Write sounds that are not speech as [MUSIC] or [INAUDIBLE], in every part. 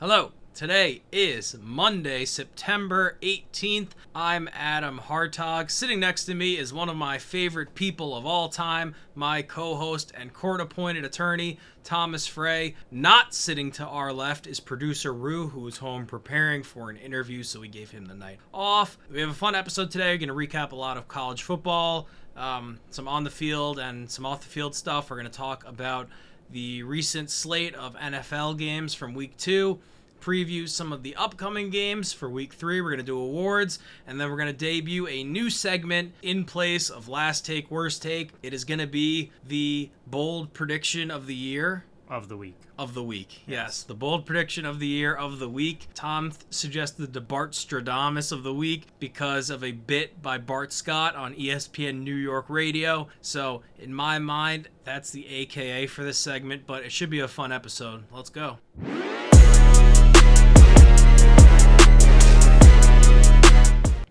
Hello. Today is Monday, September 18th. I'm Adam Hartog. Sitting next to me is one of my favorite people of all time, my co host and court appointed attorney, Thomas Frey. Not sitting to our left is producer Rue, who is home preparing for an interview, so we gave him the night off. We have a fun episode today. We're going to recap a lot of college football, um, some on the field, and some off the field stuff. We're going to talk about the recent slate of NFL games from week two preview some of the upcoming games for week three. We're going to do awards, and then we're going to debut a new segment in place of last take, worst take. It is going to be the bold prediction of the year. Of the week. Of the week, yes. The bold prediction of the year of the week. Tom th- suggested the Bart Stradamus of the week because of a bit by Bart Scott on ESPN New York Radio. So, in my mind, that's the AKA for this segment, but it should be a fun episode. Let's go.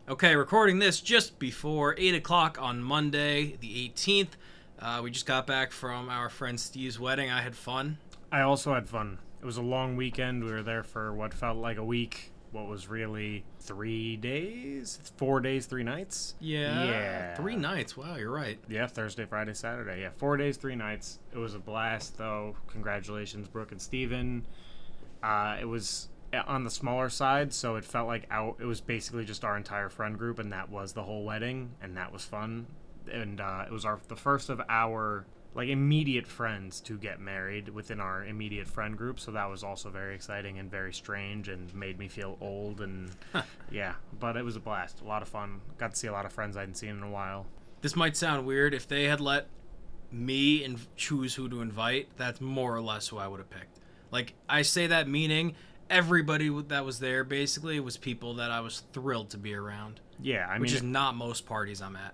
Okay, recording this just before 8 o'clock on Monday, the 18th. Uh, we just got back from our friend Steve's wedding. I had fun. I also had fun. It was a long weekend. We were there for what felt like a week. What was really three days? Four days, three nights? Yeah. Yeah. Three nights. Wow, you're right. Yeah, Thursday, Friday, Saturday. Yeah, four days, three nights. It was a blast, though. Congratulations, Brooke and Steven. Uh, it was uh, on the smaller side, so it felt like our, it was basically just our entire friend group, and that was the whole wedding, and that was fun. And uh, it was our the first of our like immediate friends to get married within our immediate friend group, so that was also very exciting and very strange, and made me feel old and [LAUGHS] yeah. But it was a blast, a lot of fun. Got to see a lot of friends I hadn't seen in a while. This might sound weird. If they had let me and choose who to invite, that's more or less who I would have picked. Like I say that meaning everybody that was there basically was people that I was thrilled to be around, Yeah, I mean which is not most parties I'm at.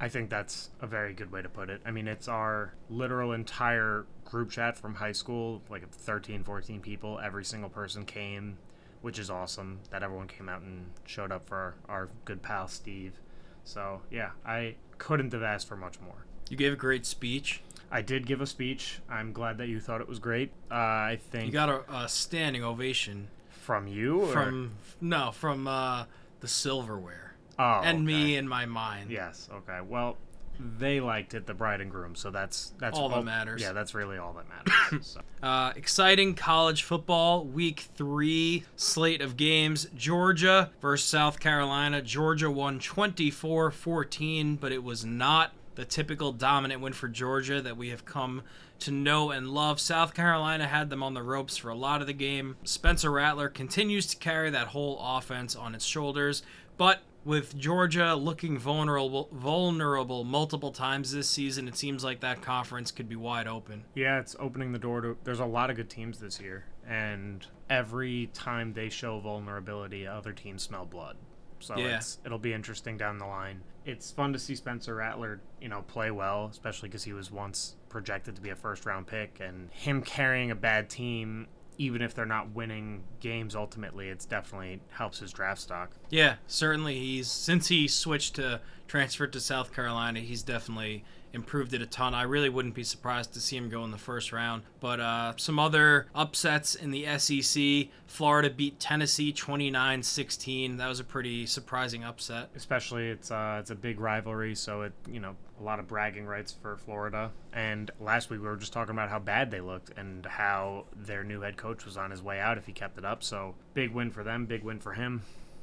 I think that's a very good way to put it. I mean, it's our literal entire group chat from high school, like 13, 14 people. Every single person came, which is awesome that everyone came out and showed up for our, our good pal Steve. So, yeah, I couldn't have asked for much more. You gave a great speech. I did give a speech. I'm glad that you thought it was great. Uh, I think You got a, a standing ovation from you or? from no from uh, the silverware oh, and me in my mind. Yes. Okay. Well, they liked it, the bride and groom. So that's that's All that matters. Yeah, that's really all that matters. [LAUGHS] so. Uh, exciting college football week three slate of games. Georgia versus South Carolina. Georgia won 24 14, but it was not the typical dominant win for Georgia that we have come to know and love. South Carolina had them on the ropes for a lot of the game. Spencer Rattler continues to carry that whole offense on its shoulders, but with Georgia looking vulnerable vulnerable multiple times this season, it seems like that conference could be wide open. Yeah, it's opening the door to. There's a lot of good teams this year, and every time they show vulnerability, other teams smell blood. So Yeah. it's it'll be interesting down the line. It's fun to see Spencer Rattler, you know, play well, especially because he was once projected to be a first round pick, and him carrying a bad team. Even if they're not winning games ultimately, it's definitely helps his draft stock. Yeah, certainly he's since he switched to transferred to South Carolina, he's definitely improved it a ton. I really wouldn't be surprised to see him go in the first round. But uh, some other upsets in the SEC. Florida beat Tennessee 29-16. That was a pretty surprising upset. especially it's uh it's a big rivalry so it you know a lot of bragging rights for Florida and last week we were just talking about how bad they looked and how their new head coach was on his way out if he kept it up so big win for them big win for him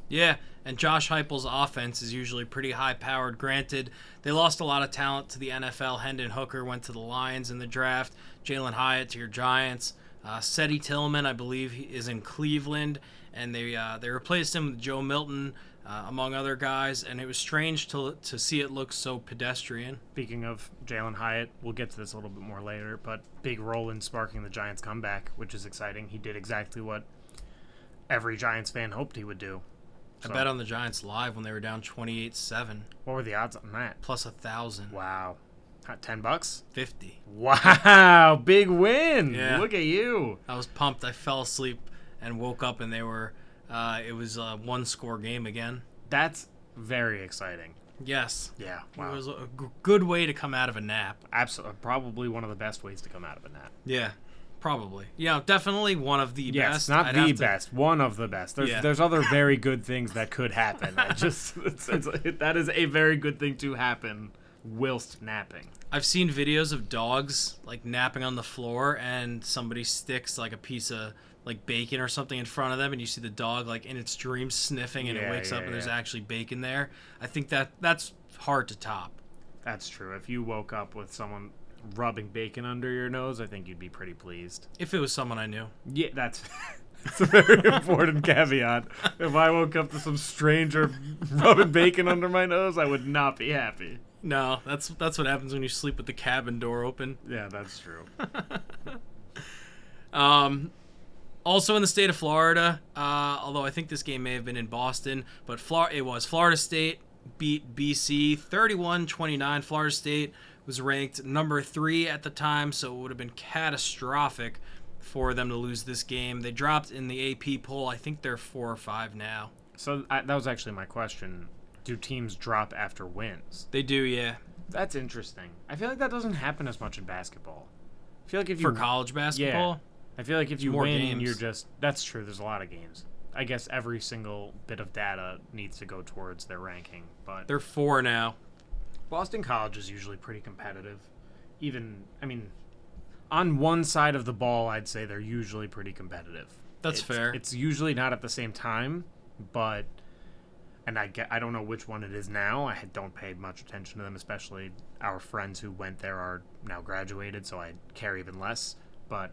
Yeah, and Josh Heupel's offense is usually pretty high powered. Granted, they lost a lot of talent to the NFL. Hendon Hooker went to the Lions in the draft. Jalin Hyatt to your Giants. Uh, Cedric Tillman, I believe, is in Cleveland, and they uh, they replaced him with Joe Milton, uh, among other guys. And it was strange to to see it look so pedestrian. speaking of Jalin Hyatt we'll get to this a little bit more later but big role in sparking the Giants comeback which is exciting he did exactly what every Giants fan hoped he would do I bet on the Giants live when they were down 28-7, what were the odds on that plus a thousand, wow Hot 10 bucks 50. wow big win Yeah. look at you I was pumped. I fell asleep and woke up, and they were. Uh, it was a one-score game again. That's very exciting. Yes. Yeah. Wow. It was a g- good way to come out of a nap. Absolutely. Probably one of the best ways to come out of a nap. Yeah. Probably. Yeah, definitely one of the Yes, best. not I'd the to- best, one of the best. There's Yeah. there's other [LAUGHS] very good things that could happen. I just [LAUGHS] it's, it's, it, that is a very good thing to happen whilst napping. I've seen videos of dogs like napping on the floor and somebody sticks like a piece of like bacon or something in front of them and you see the dog like in its dreams sniffing and it Yeah, wakes up yeah, and there's actually bacon there. I think that that's hard to top. That's true. If you woke up with someone rubbing bacon under your nose, I think you'd be pretty pleased. If it was someone I knew. Yeah, that's [LAUGHS] that's a very important caveat. If I woke up to some stranger rubbing bacon under my nose, I would not be happy. No, that's that's what happens when you sleep with the cabin door open. Yeah, that's true. [LAUGHS] Um, also in the state of Florida, uh, although I think this game may have been in Boston, but Flor- it was Florida State beat BC 31-29. Florida State was ranked number three at the time, so it would have been catastrophic for them to lose this game. They dropped in the AP poll. I think they're four or five now. So I, that was actually my question. Do teams drop after wins? They do, yeah. That's interesting. I feel like that doesn't happen as much in basketball. I feel like if you For college basketball, I feel like if you more win, games. you're just that's true. There's a lot of games. I guess every single bit of data needs to go towards their ranking, but they're four now. Boston College is usually pretty competitive. Even I mean, on one side of the ball, I'd say they're usually pretty competitive. That's It's- fair. It's usually not at the same time, but and I get I don't know which one it is now. I don't pay much attention to them, especially our friends who went there are now graduated, so I care even less. But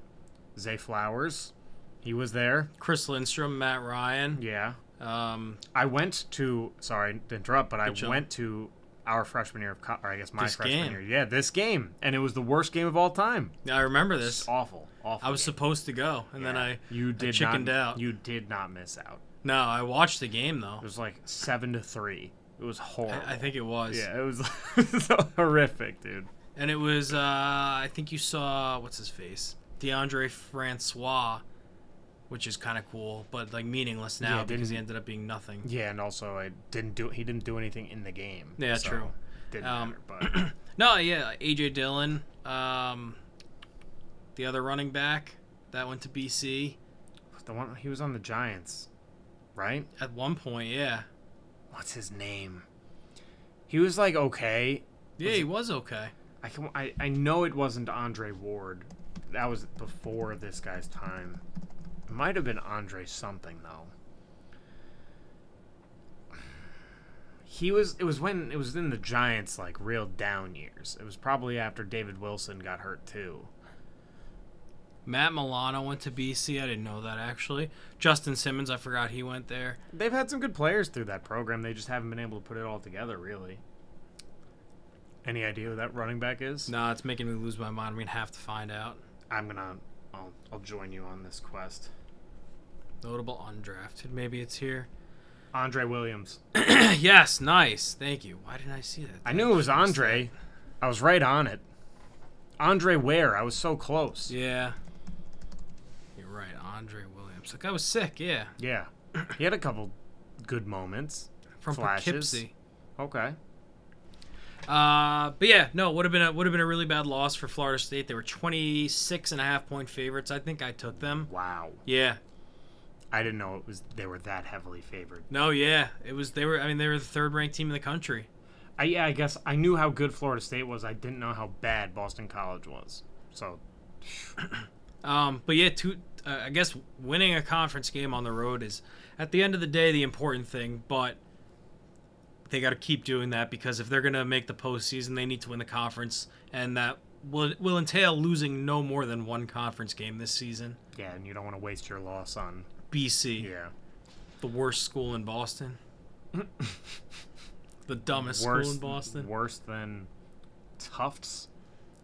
Zay Flowers, he was there. Chris Lindstrom, Matt Ryan. Yeah, Um, I went to. Sorry to interrupt, but I job. went to our freshman year of, co- or I guess my This freshman game. year. Yeah, this game, and it was the worst game of all time. Yeah, I remember this. Awful, awful. I was game. supposed to go, and then I you did chickened not, out. You did not miss out. no, I watched the game though. It was like seven to three. It was horrible. I, I think it was. Yeah, it was [LAUGHS] so horrific, dude. And it was. Uh, I think you saw what's his face, Deondre Francois, which is kind of cool, but like meaningless now Yeah, because he ended up being nothing. Yeah, and also I didn't do. He didn't do anything in the game. Yeah, so true. Didn't Um, matter, but [CLEARS THROAT] No, yeah, AJ Dillon, um, the other running back that went to BC the one he was on the Giants, right? at one point. Yeah, What's his name? He was like okay. yeah, Was he it- was okay. I can. I, I know it wasn't Andre Ward. That was before this guy's time. It might have been Andre something though. He was. It was when it was in the Giants' like real down years. It was probably after David Wilson got hurt too. Matt Milano went to BC. I didn't know that actually. Justin Simmons, I forgot he went there. They've had some good players through that program. They just haven't been able to put it all together, really. Any idea who that running back is? Nah, it's making me lose my mind. I'm gonna have to find out. I'm gonna. I'll, I'll join you on this quest. Notable undrafted. Maybe it's here. Andre Williams. [CLEARS THROAT] yes, nice. Thank you. Why didn't I see that? I knew it was Andre. I was right on it. Andre Ware. I was so close. Yeah. You're right, Andre Williams. That guy was sick. Yeah, Yeah. He had a couple good moments. from Flashes. Poughkeepsie. Okay. Uh, but yeah, no, would have been a would have been a really bad loss for Florida State. They were 26 and a half point favorites. I think I took them. Wow. Yeah. I didn't know it was they were that heavily favored. No, yeah. It was they were I mean they were the third ranked team in the country. I yeah, I guess I knew how good Florida State was. I didn't know how bad Boston College was. So [SNIFFS] Um, but yeah, two, uh, I guess winning a conference game on the road is at the end of the day the important thing, but they got to keep doing that because if they're going to make the postseason, they need to win the conference, and that will will entail losing no more than one conference game this season. yeah, and you don't want to waste your loss on BC, yeah. the worst school in Boston, [LAUGHS] the dumbest worse school in Boston. Worse than Tufts.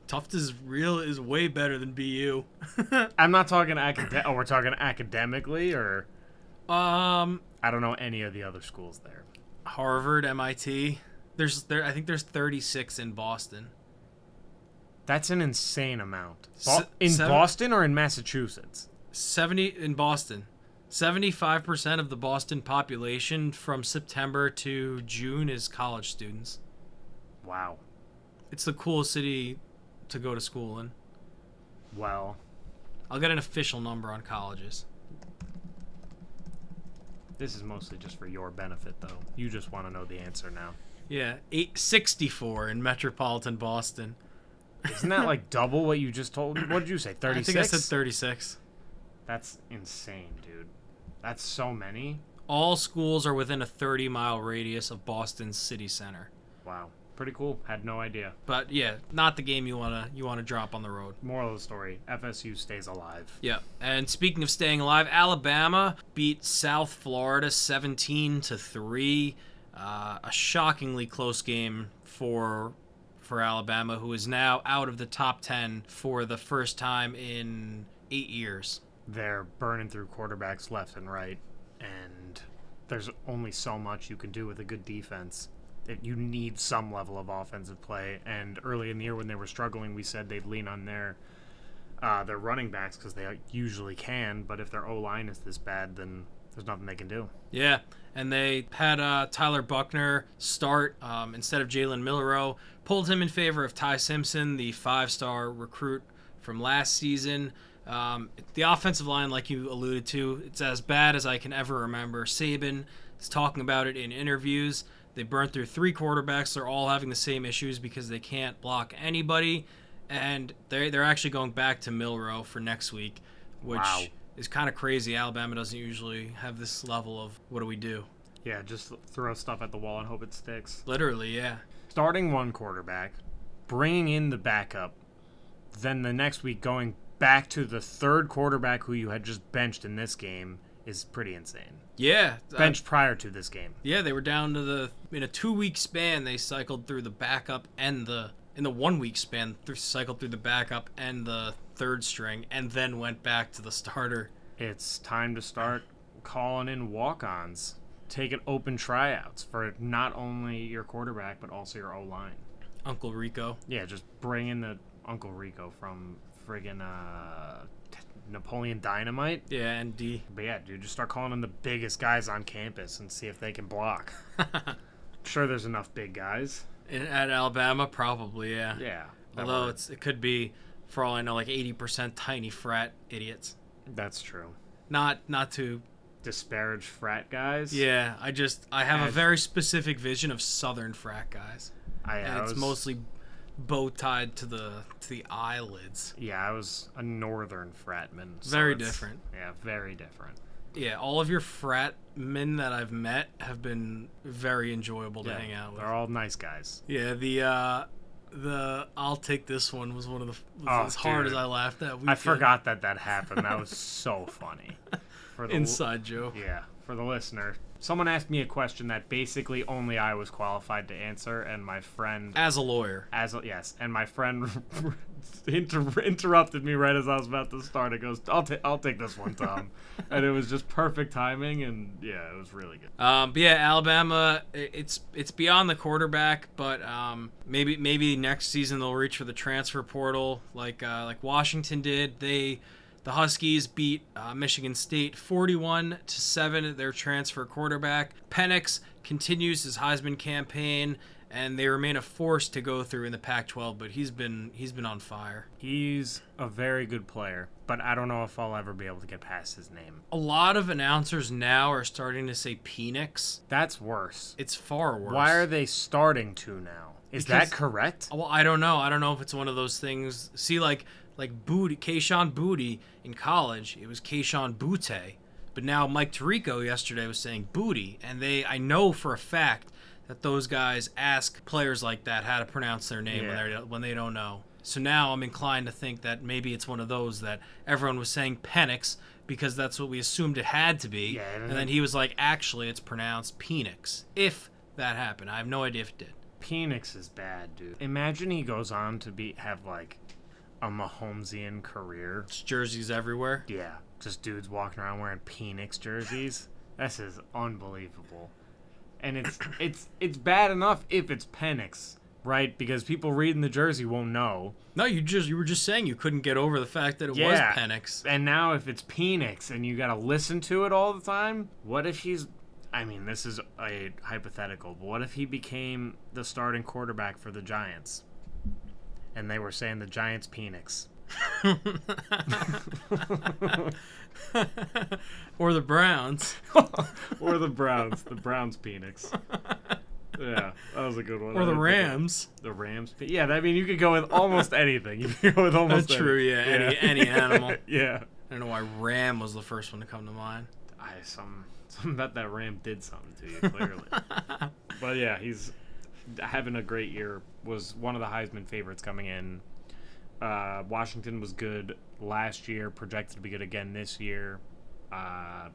Tufts is real is way better than BU. [LAUGHS] I'm not talking acad. Oh, we're talking academically, or um, I don't know any of the other schools there. Harvard, MIT. There's there I think there's 36 in Boston. That's an insane amount. Se- Bo- in seven- Boston or in Massachusetts? 70 in Boston. 75% of the Boston population from September to June is college students. Wow. It's the coolest city to go to school in. Well, I'll get an official number on colleges. This is mostly just for your benefit, though. You just want to know the answer now. Yeah, 864 in metropolitan Boston. Isn't that like double what you just told me? What did you say? 36? [LAUGHS] I 36? think I said 36. That's insane, dude. That's so many. All schools are within a 30 mile radius of Boston's city center. Wow. Pretty cool. Had no idea. But yeah, not the game you wanna you wanna drop on the road. Moral of the story FSU stays alive. Yeah. And speaking of staying alive, Alabama beat South Florida 17 to 3. Uh, a shockingly close game for for Alabama, who is now out of the top 10 for the first time in eight years. They're burning through quarterbacks left and right, and there's only so much you can do with a good defense. You need some level of offensive play. And early in the year, when they were struggling, we said they'd lean on their uh, their running backs because they usually can. But if their O line is this bad, then there's nothing they can do. Yeah, and they had uh, Tyler Buchner start um, instead of Jalen Milroe. Pulled him in favor of Ty Simpson, the five-star recruit from last season. Um, the offensive line, like you alluded to, it's as bad as I can ever remember. Saban is talking about it in interviews. They burnt through three quarterbacks. They're all having the same issues because they can't block anybody, and they they're actually going back to Milroe for next week, which Wow. is kind of crazy. Alabama doesn't usually have this level of what do we do? Yeah, just throw stuff at the wall and hope it sticks. Literally, yeah. starting one quarterback, bringing in the backup, then the next week going back to the third quarterback who you had just benched in this game is pretty insane. Yeah. bench Benched prior to this game. yeah, they were down to the in a 2-week span they cycled through the backup and the in the 1-week span th- cycled through the backup and the third string and then went back to the starter. It's time to start calling in walk-ons, taking open tryouts for not only your quarterback but also your O-line. Uncle Rico. Yeah, just bring in the Uncle Rico from friggin' uh, Napoleon Dynamite. Yeah, and D. But yeah, dude, just start calling them the biggest guys on campus and see if they can block. [LAUGHS] sure, there's enough big guys. In, at Alabama probably, yeah. Yeah. Although it's it could be for all I know like 80% tiny frat idiots. that's true. Not not to Disparage frat guys. Yeah, I just I have a very specific vision of southern frat guys. I, and I it's mostly bow tied to the to the eyelids. Yeah, I was a northern fratman. so Very different. Yeah, very different. Yeah, all of your frat men that I've met have been very enjoyable to Yeah, hang out with. They're all nice guys. Yeah, the uh the I'll take this one was one of the was Oh, as hard dude. as I laughed that I forgot that that [LAUGHS] happened. That was so funny. For the inside joke. Yeah, for the listener. Someone asked me a question that basically only I was qualified to answer, and my friend As a lawyer. As a, yes, and my friend [LAUGHS] inter- interrupted me right as I was about to start. It goes, "I'll take, I'll take this one, [LAUGHS] Tom," and it was just perfect timing, and yeah, it was really good. Um, but yeah, Alabama, it's it's beyond the quarterback, but um, maybe maybe next season they'll reach for the transfer portal like uh, like Washington did. They the Huskies beat uh, Michigan State 41 to seven. Their transfer quarterback Penix continues his Heisman campaign, and they remain a force to go through in the Pac-12. But he's been he's been on fire. He's a very good player, but I don't know if I'll ever be able to get past his name. A lot of announcers now are starting to say Penix. That's worse. It's far worse. Why are they starting to now? Is Because- that correct? Well, I don't know. I don't know if it's one of those things. See, like like Booty, Kayshon Booty in college, it was Kayshon Butte, but now Mike Tirico yesterday was saying Booty, and they I know for a fact that those guys ask players like that how to pronounce their name when Yeah. they when they don't know. So now I'm inclined to think that maybe it's one of those that everyone was saying Penix because that's what we assumed it had to be, Yeah, and then he was like, actually, it's pronounced Penix. If that happened, I have no idea if it did. Penix is bad, dude. Imagine he goes on to be have like a Mahomesian career. It's jerseys everywhere. Yeah, just dudes walking around wearing Penix jerseys. This is unbelievable. And it's [COUGHS] it's it's bad enough if it's Penix, right? Because people reading the jersey won't know. No, you just you were just saying you couldn't get over the fact that it Yeah. was Penix. And now if it's Penix and you got to listen to it all the time, what if he's I mean, this is a hypothetical, but what if he became the starting quarterback for the Giants? And they were saying the Giants Penix. [LAUGHS] or the Browns. [LAUGHS] or the Browns, the Browns Phoenix. Yeah, that was a good one. Or the didn't think of- Rams. The Rams. Yeah, I mean, you could go with almost anything. You could go with almost. That's true, yeah, any- any animal. [LAUGHS] yeah. I don't know why Ram was the first one to come to mind. I some some about that Ram did something to you clearly. but yeah, he's having a great year. Was one of the Heisman favorites coming in. Uh, Washington was good last year, projected to be good again this year. Uh,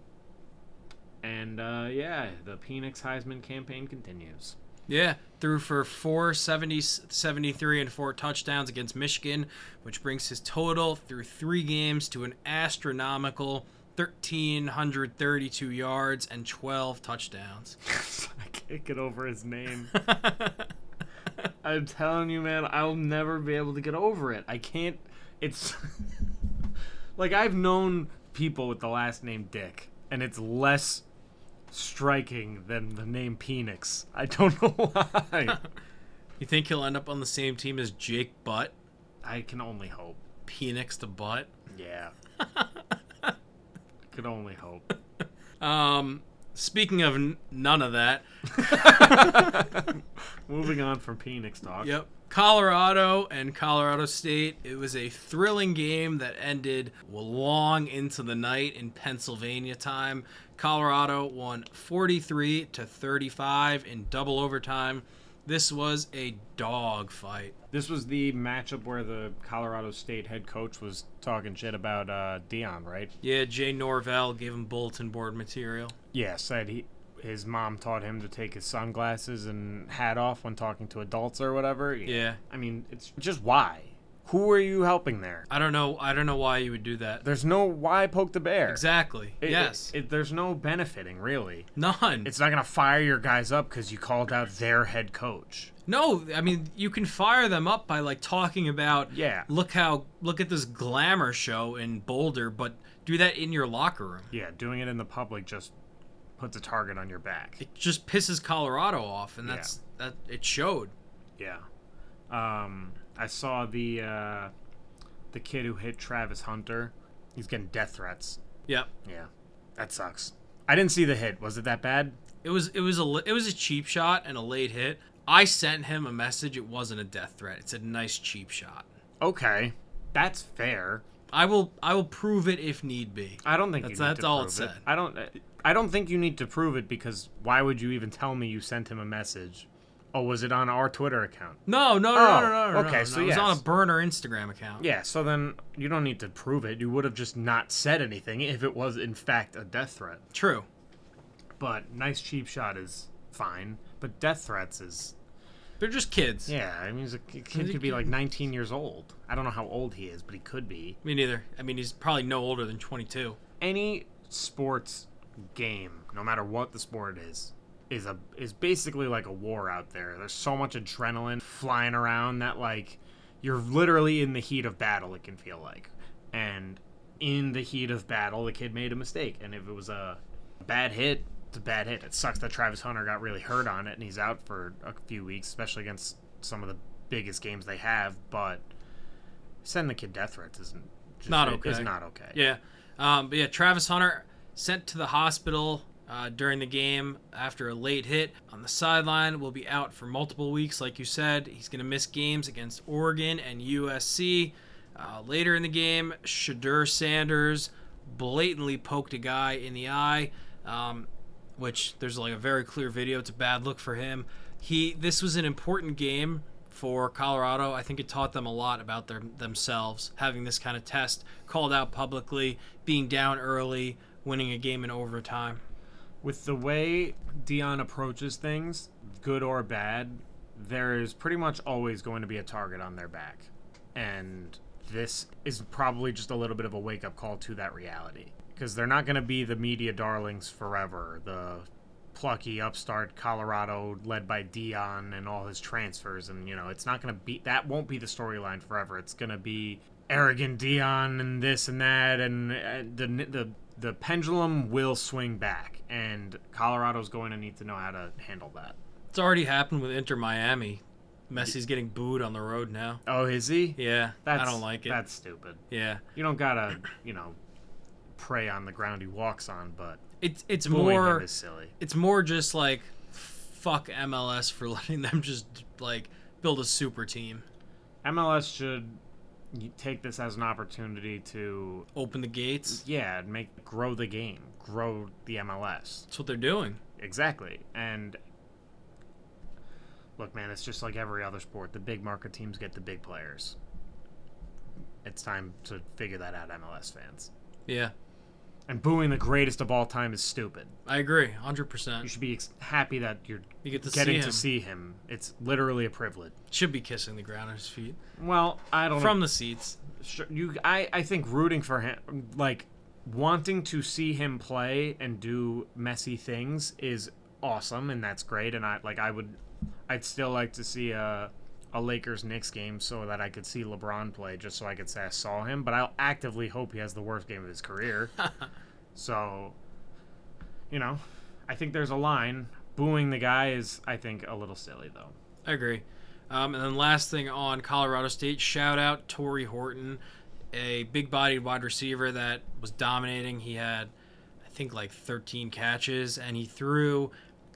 and uh, yeah, the Penix Heisman campaign continues. Yeah, threw for 470, 73 and four touchdowns against Michigan, which brings his total through three games to an astronomical 1,332 yards and 12 touchdowns. [LAUGHS] I can't get over his name. [LAUGHS] I'm telling you, man, I'll never be able to get over it. I can't. It's [LAUGHS] like I've known people with the last name Dick, and it's less striking than the name Penix. I don't know why. you think he'll end up on the same team as Jake Butt? I can only hope. Penix to Butt? Yeah. Could only hope. [LAUGHS] Um, speaking of n- none of that, [LAUGHS] Moving on from Penix talk. Yep. Colorado and Colorado State. It was a thrilling game that ended long into the night in Pennsylvania time. Colorado won 43 to 35 in double overtime. This was a dog fight. This was the matchup where the Colorado State head coach was talking shit about uh, Deion, right? Yeah, Jay Norvell gave him bulletin board material. Yeah, said he his mom taught him to take his sunglasses and hat off when talking to adults or whatever. Yeah. I mean, it's just why. Who are you helping there? I don't know. I don't know why you would do that. There's no why poke the bear. Exactly. It- yes. it- it- there's no benefiting really. None. It's not gonna fire your guys up because you called out their head coach. No, I mean you can fire them up by like talking about Yeah. look how look at this glamour show in Boulder, but do that in your locker room. Yeah, doing it in the public just puts a target on your back. It just pisses Colorado off, and Yeah. that's that. It showed. Yeah. Um, I saw the uh, the kid who hit Travis Hunter. He's getting death threats. Yep. Yeah, that sucks. I didn't see the hit. Was it that bad? It was it was a it was a cheap shot and a late hit. I sent him a message. It wasn't a death threat. It's a nice cheap shot. Okay, that's fair. I will I will prove it if need be. I don't think That's- that's all it said. I don't. I don't think you need to prove it because why would you even tell me you sent him a message? Oh, was it on our Twitter account? No, no, no, Oh, no, no, no. okay, no, so no. it was on a burner Instagram account. Yeah, so then you don't need to prove it. You would have just not said anything if it was in fact a death threat. True. But nice cheap shot is fine. But death threats is They're just kids. yeah. I mean, he's a kid could be like 19 years old. I don't know how old he is, but he could be. Me neither. I mean, he's probably no older than 22. Any sports game, no matter what the sport is, is a is basically like a war out there. There's so much adrenaline flying around that like you're literally in the heat of battle. It can feel like, and in the heat of battle, the kid made a mistake, and if it was a bad hit, it's a bad hit. It sucks that Travis Hunter got really hurt on it, and he's out for a few weeks, especially against some of the biggest games they have. But sending the kid death threats isn't just, Not okay. Is not okay. Yeah. Um, but yeah, Travis Hunter sent to the hospital uh, during the game after a late hit on the sideline. Will be out for multiple weeks, like you said. He's going to miss games against Oregon and USC. Uh, later in the game, Shedeur Sanders blatantly poked a guy in the eye, um, which there's like a very clear video. It's a bad look for him. He this was an important game for Colorado. I think it taught them a lot about their themselves having this kind of test called out publicly, being down early, winning a game in overtime. With the way Deion approaches things, good or bad, there is pretty much always going to be a target on their back. And this is probably just a little bit of a wake up call to that reality. Because they're not going to be the media darlings forever. The plucky upstart Colorado led by Deion and all his transfers. And, you know, it's not going to be, that won't be the storyline forever. It's going to be arrogant Deion and this and that. And, and the, the, the pendulum will swing back. And Colorado's going to need to know how to handle that. It's already happened with Inter Miami Messi's getting booed on the road now. Oh, is he? Yeah, That's, I don't like it. That's stupid. yeah, You don't gotta, you know, pray on the ground he walks on, but it's it's more silly. it's more just like fuck MLS for [LAUGHS] letting them just like build a super team, MLS should take this as an opportunity to, open the gates. yeah, make grow the game, grow the MLS. That's what they're doing. Exactly. And look, man, it's just like every other sport. The big market teams get the big players. It's time to figure that out, MLS fans. Yeah, And booing the greatest of all time is stupid. I agree, hundred percent. You should be ex- happy that you're You get to getting see to see him. It's literally a privilege. Should be kissing the ground at his feet Well, I don't from know. the seats. Sure, you, I, I think rooting for him, like wanting to see him play and do Messi things, is awesome, and that's great. And I like, I would, I'd still like to see a, a Lakers Knicks game so that I could see LeBron play, just so I could say I saw him. But I'll actively hope he has the worst game of his career. [LAUGHS] so, you know, I think there's a line. Booing the guy is, I think, a little silly though. I agree. Um, and then last thing on Colorado State, shout out Tory Horton, a big-bodied wide receiver that was dominating. He had, I think, like 13 catches, and he threw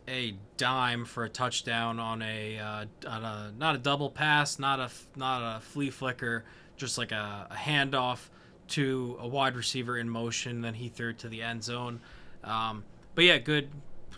a dime for a touchdown on a, uh, on a not a double pass, not a not a flea flicker, just like a, a handoff to a wide receiver in motion. Then he threw it to the end zone. Um, but yeah, good,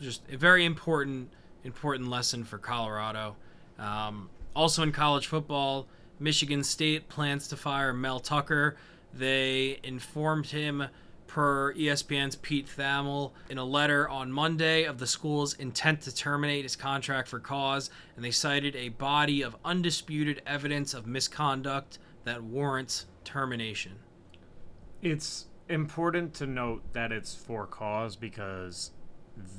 just a very important important lesson for Colorado. Um, also in college football, Michigan State plans to fire Mel Tucker. They informed him per ESPN's Pete Thamel in a letter on Monday of the school's intent to terminate his contract for cause, and they cited a body of undisputed evidence of misconduct that warrants termination. It's important to note that it's for cause because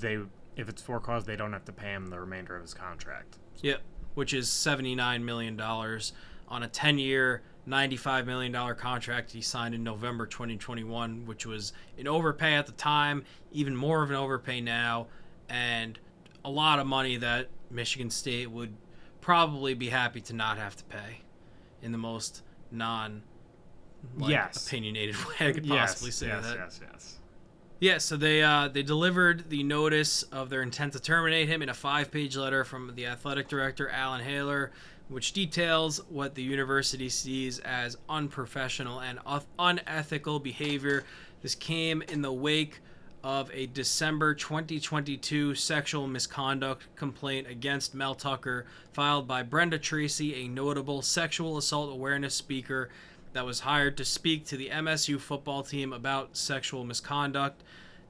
they if it's for cause they don't have to pay him the remainder of his contract. Yep, which is $79 million on a 10 year, $95 million contract he signed in November 2021, which was an overpay at the time, even more of an overpay now, and a lot of money that Michigan State would probably be happy to not have to pay in the most non like, Yes. opinionated [LAUGHS] way I could possibly say yes, that. yes, yes. Yeah, so they uh, they delivered the notice of their intent to terminate him in a five-page letter from the athletic director Alan Haller, which details what the university sees as unprofessional and unethical behavior. This came in the wake of a December 2022 sexual misconduct complaint against Mel Tucker filed by Brenda Tracy, a notable sexual assault awareness speaker that was hired to speak to the MSU football team about sexual misconduct.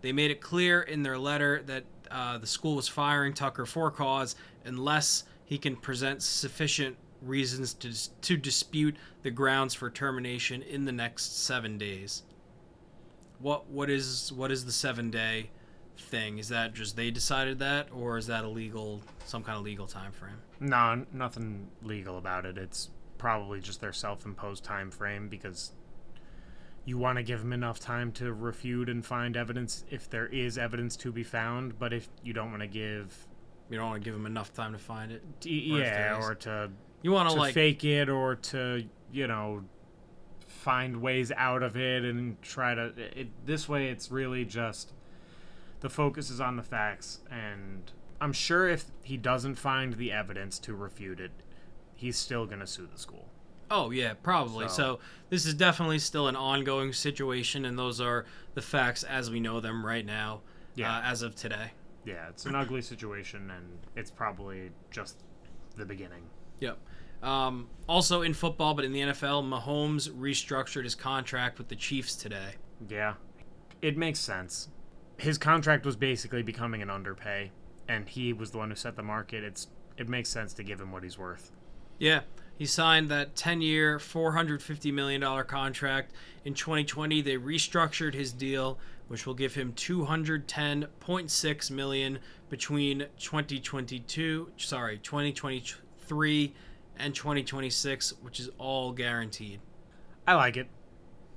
They made it clear in their letter that uh, the school was firing Tucker for cause unless he can present sufficient reasons to, to dispute the grounds for termination in the next seven days. What what is what is the seven day thing? Is that just they decided that, or is that a legal some kind of legal time frame? No, nothing legal about it. It's probably just their self-imposed time frame because you want to give them enough time to refute and find evidence if there is evidence to be found. But if you don't want to give, You don't want to give them enough time to find it. Or yeah, or to You want to like fake it or to you know find ways out of it and try to it, this way it's really just the focus is on the facts and i'm sure if he doesn't find the evidence to refute it he's still going to sue the school Oh yeah, probably. So. So- this is definitely still an ongoing situation, and those are the facts as we know them right now, Yeah. uh, as of today. Yeah it's an ugly situation and it's probably just the beginning. Yep. Um, also in football, but in the NFL, Mahomes restructured his contract with the Chiefs today. yeah. It makes sense. His contract was basically becoming an underpay and he was the one who set the market. It's it makes sense to give him what he's worth. Yeah, he signed that 10-year, $450 million contract. In 2020, they restructured his deal, which will give him 210.6 million between 2022, sorry, 2023 and 2026, which is all guaranteed. i like it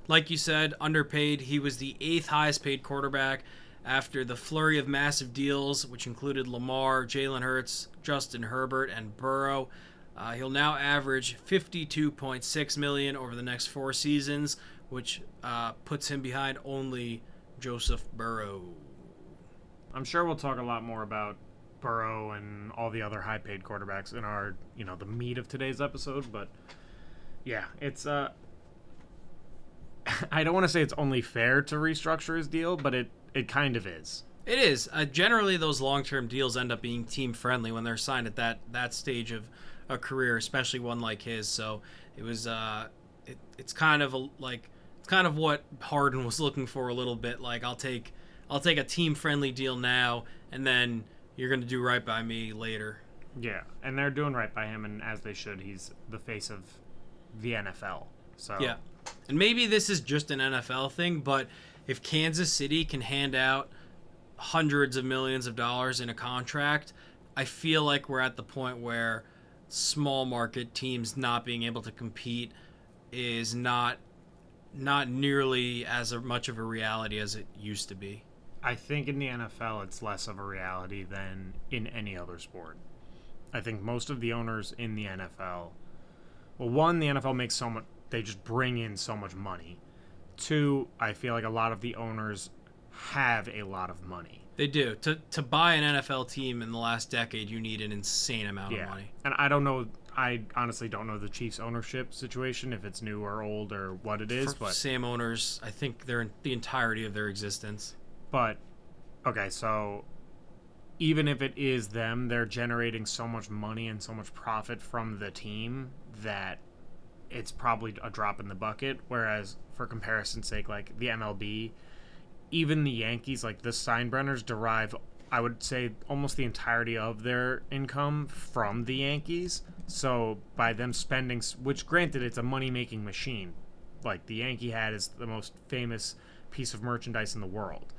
Like you said, underpaid. He was the eighth highest paid quarterback after the flurry of massive deals, which included Lamar, Jalen Hurts, Justin Herbert, and Burrow. Uh, he'll now average 52.6 million over the next four seasons, which uh, puts him behind only Joseph Burrow. I'm sure we'll talk a lot more about Burrow and all the other high-paid quarterbacks in our, you know, the meat of today's episode. But yeah, it's uh, [LAUGHS] I don't want to say it's only fair to restructure his deal, but it it kind of is. It is. Uh, generally, those long-term deals end up being team-friendly when they're signed at that that stage of a career, especially one like his. So it was. Uh, it, it's kind of a, like it's kind of what Harden was [LAUGHS] looking for a little bit. Like I'll take I'll take a team-friendly deal now, and then you're going to do right by me later. Yeah, and they're doing right by him, and as they should. He's the face of the NFL. So Yeah. And maybe this is just an NFL thing, but if Kansas City can hand out hundreds of millions of dollars in a contract, I feel like we're at the point where small market teams not being able to compete is not not nearly as much of a reality as it used to be. I think in the NFL, it's less of a reality than in any other sport. I think most of the owners in the NFL, well, one, the NFL makes so much, they just bring in so much money. Two, I feel like a lot of the owners have a lot of money. They do. To to buy an NFL team in the last decade, you need an insane amount of money. And I don't know, I honestly don't know the Chiefs' ownership situation, if it's new or old or what it is, For but. same owners, I think they're in the entirety of their existence. But okay, so even if it is them, they're generating so much money and so much profit from the team that it's probably a drop in the bucket. Whereas, for comparison's sake, like the MLB, even the Yankees, like the Steinbrenners, derive, I would say, almost the entirety of their income from the Yankees. So by them spending, which granted, it's a money making machine. Like the Yankee hat is the most famous piece of merchandise in the world.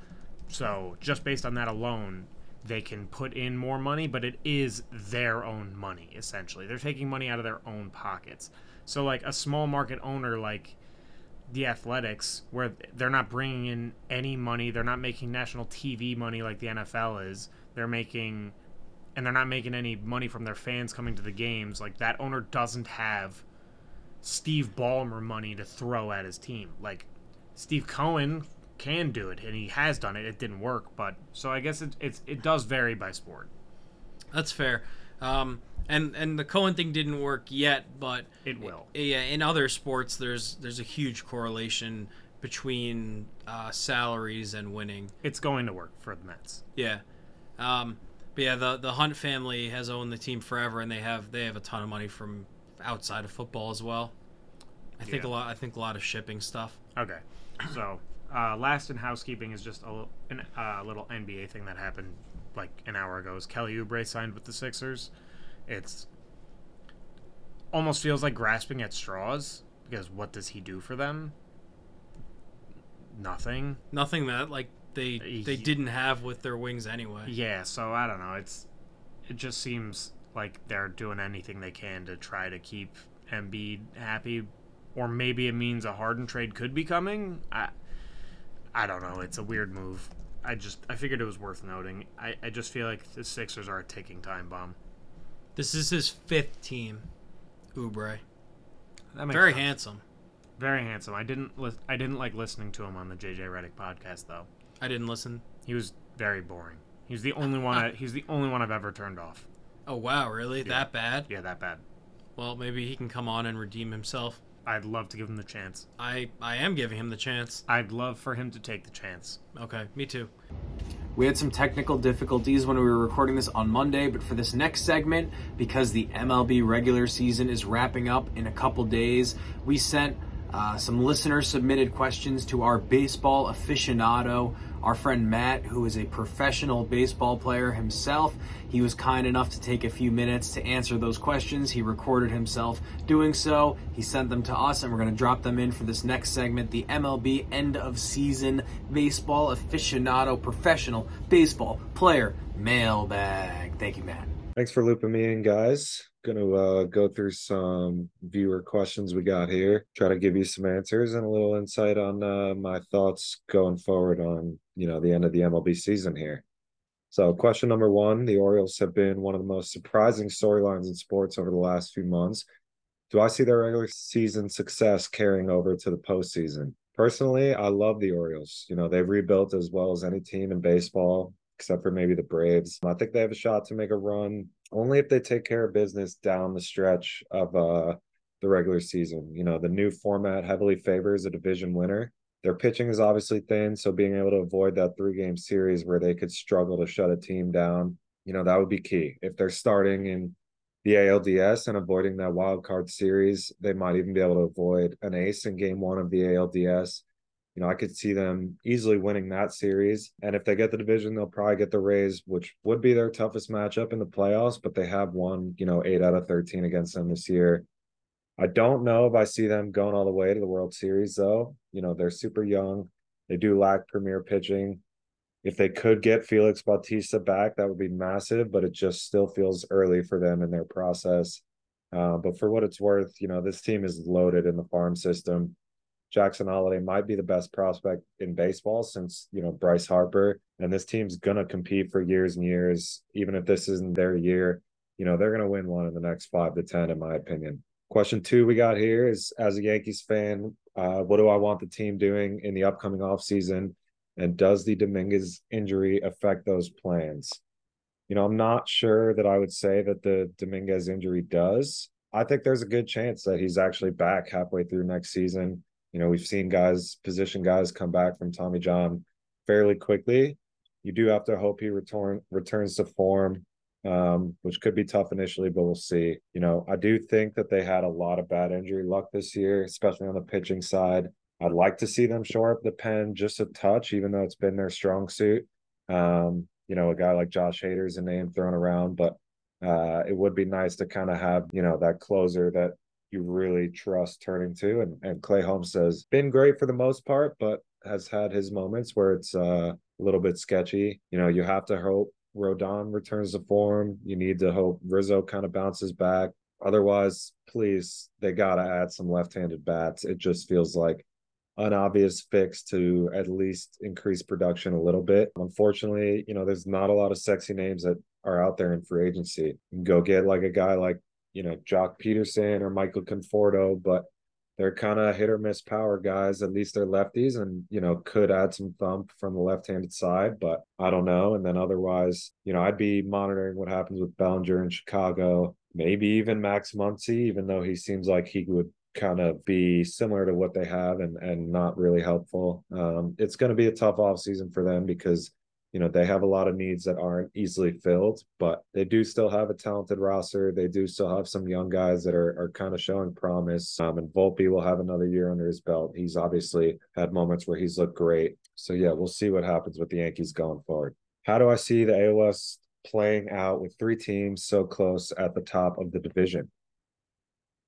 So just based on that alone, they can put in more money, but it is their own money essentially. They're taking money out of their own pockets. So like a small market owner like the Athletics, where they're not bringing in any money, they're not making national TV money like the NFL is. They're making, and they're not making any money from their fans coming to the games. Like that owner doesn't have Steve Ballmer money to throw at his team. Like Steve Cohen can do it, and he has done it. It didn't work, but so I guess it it's, it does vary by sport. That's fair. Um, and and the Cohen thing didn't work yet, but It will. yeah, in other sports, there's there's a huge correlation between uh, salaries and winning. It's going to work for the Mets. Yeah, um, but yeah, the the Hunt family has owned the team forever, and they have they have a ton of money from outside of football as well. I think Yeah. a lot. I think a lot of shipping stuff. Okay, so uh, last in housekeeping is just a an, uh, little NBA thing that happened like an hour ago. Is Kelly Oubre signed with the Sixers? It's almost feels like grasping at straws because what does he do for them? Nothing. Nothing that like they they didn't have with their wings anyway. Yeah, so I don't know. It's it just seems like they're doing anything they can to try to keep Embiid happy, or maybe it means a Harden trade could be coming. I I don't know. It's a weird move. I just I figured it was worth noting. I, I just feel like the Sixers are a ticking time bomb. This is his fifth team, Oubre. That makes Very sense. handsome. Very handsome. I didn't lis- I didn't like listening to him on the JJ Redick podcast though. I didn't listen. He was very boring. He's the only one. I, he's the only one I've ever turned off. Oh wow, really? That bad? Yeah, that bad. Well, maybe he can come on and redeem himself. I'd love to give him the chance. I I am giving him the chance. I'd love for him to take the chance. Okay, me too. We had some technical difficulties when we were recording this on Monday, but for this next segment, because the MLB regular season is wrapping up in a couple days, we sent uh, some listener submitted questions to our baseball aficionado, our friend Matt, who is a professional baseball player himself. He was kind enough to take a few minutes to answer those questions. He recorded himself doing so. He sent them to us, and we're going to drop them in for this next segment the MLB end of season baseball aficionado professional baseball player mailbag. Thank you, Matt. Thanks for looping me in, guys. Gonna uh, go through some viewer questions we got here. Try to give you some answers and a little insight on uh, my thoughts going forward on you know the end of the MLB season here. So, question number one The Orioles have been one of the most surprising storylines in sports over the last few months. Do I see their regular season success carrying over to the postseason? Personally, I love the Orioles. You know, they've rebuilt as well as any team in baseball, except for maybe the Braves. I think they have a shot to make a run only if they take care of business down the stretch of uh, the regular season. You know, the new format heavily favors a division winner. Their pitching is obviously thin, so being able to avoid that three game series where they could struggle to shut a team down, you know, that would be key. If they're starting in the ALDS and avoiding that wild card series, they might even be able to avoid an ace in game one of the ALDS. You know, I could see them easily winning that series. And if they get the division, they'll probably get the Rays, which would be their toughest matchup in the playoffs, but they have won, you know, eight out of 13 against them this year. I don't know if I see them going all the way to the World Series, though. You know, they're super young. They do lack premier pitching. If they could get Felix Bautista back, that would be massive, but it just still feels early for them in their process. Uh, but for what it's worth, you know, this team is loaded in the farm system. Jackson Holliday might be the best prospect in baseball since, you know, Bryce Harper. And this team's going to compete for years and years. Even if this isn't their year, you know, they're going to win one in the next five to 10, in my opinion. Question two we got here is as a Yankees fan, uh, what do I want the team doing in the upcoming offseason? And does the Dominguez injury affect those plans? You know, I'm not sure that I would say that the Dominguez injury does. I think there's a good chance that he's actually back halfway through next season. You know, we've seen guys, position guys come back from Tommy John fairly quickly. You do have to hope he return returns to form um, which could be tough initially, but we'll see. You know, I do think that they had a lot of bad injury luck this year, especially on the pitching side. I'd like to see them shore up the pen just a touch, even though it's been their strong suit. Um, you know, a guy like Josh Hader's a name thrown around, but uh, it would be nice to kind of have, you know, that closer that you really trust turning to. And, and Clay Holmes has been great for the most part, but has had his moments where it's uh, a little bit sketchy. You know, you have to hope Rodon returns to form. You need to hope Rizzo kind of bounces back. Otherwise, please, they got to add some left handed bats. It just feels like an obvious fix to at least increase production a little bit. Unfortunately, you know, there's not a lot of sexy names that are out there in free agency. go get like a guy like, you know, Joc Pederson or Michael Conforto, but they're kind of hit or miss power guys. At least they're lefties, and you know could add some thump from the left-handed side, but I don't know. And then otherwise, you know, I'd be monitoring what happens with Bellinger in Chicago, maybe even Max Muncy, even though he seems like he would kind of be similar to what they have and and not really helpful. Um, it's going to be a tough off season for them because you know they have a lot of needs that aren't easily filled but they do still have a talented roster. They do still have some young guys that are, are kind of showing promise. Um, and volpe will have another year under his belt. He's obviously had moments where he's looked great. So yeah we'll see what happens with the yankees going forward. How do i see the ALS playing out with three teams so close at the top of the division?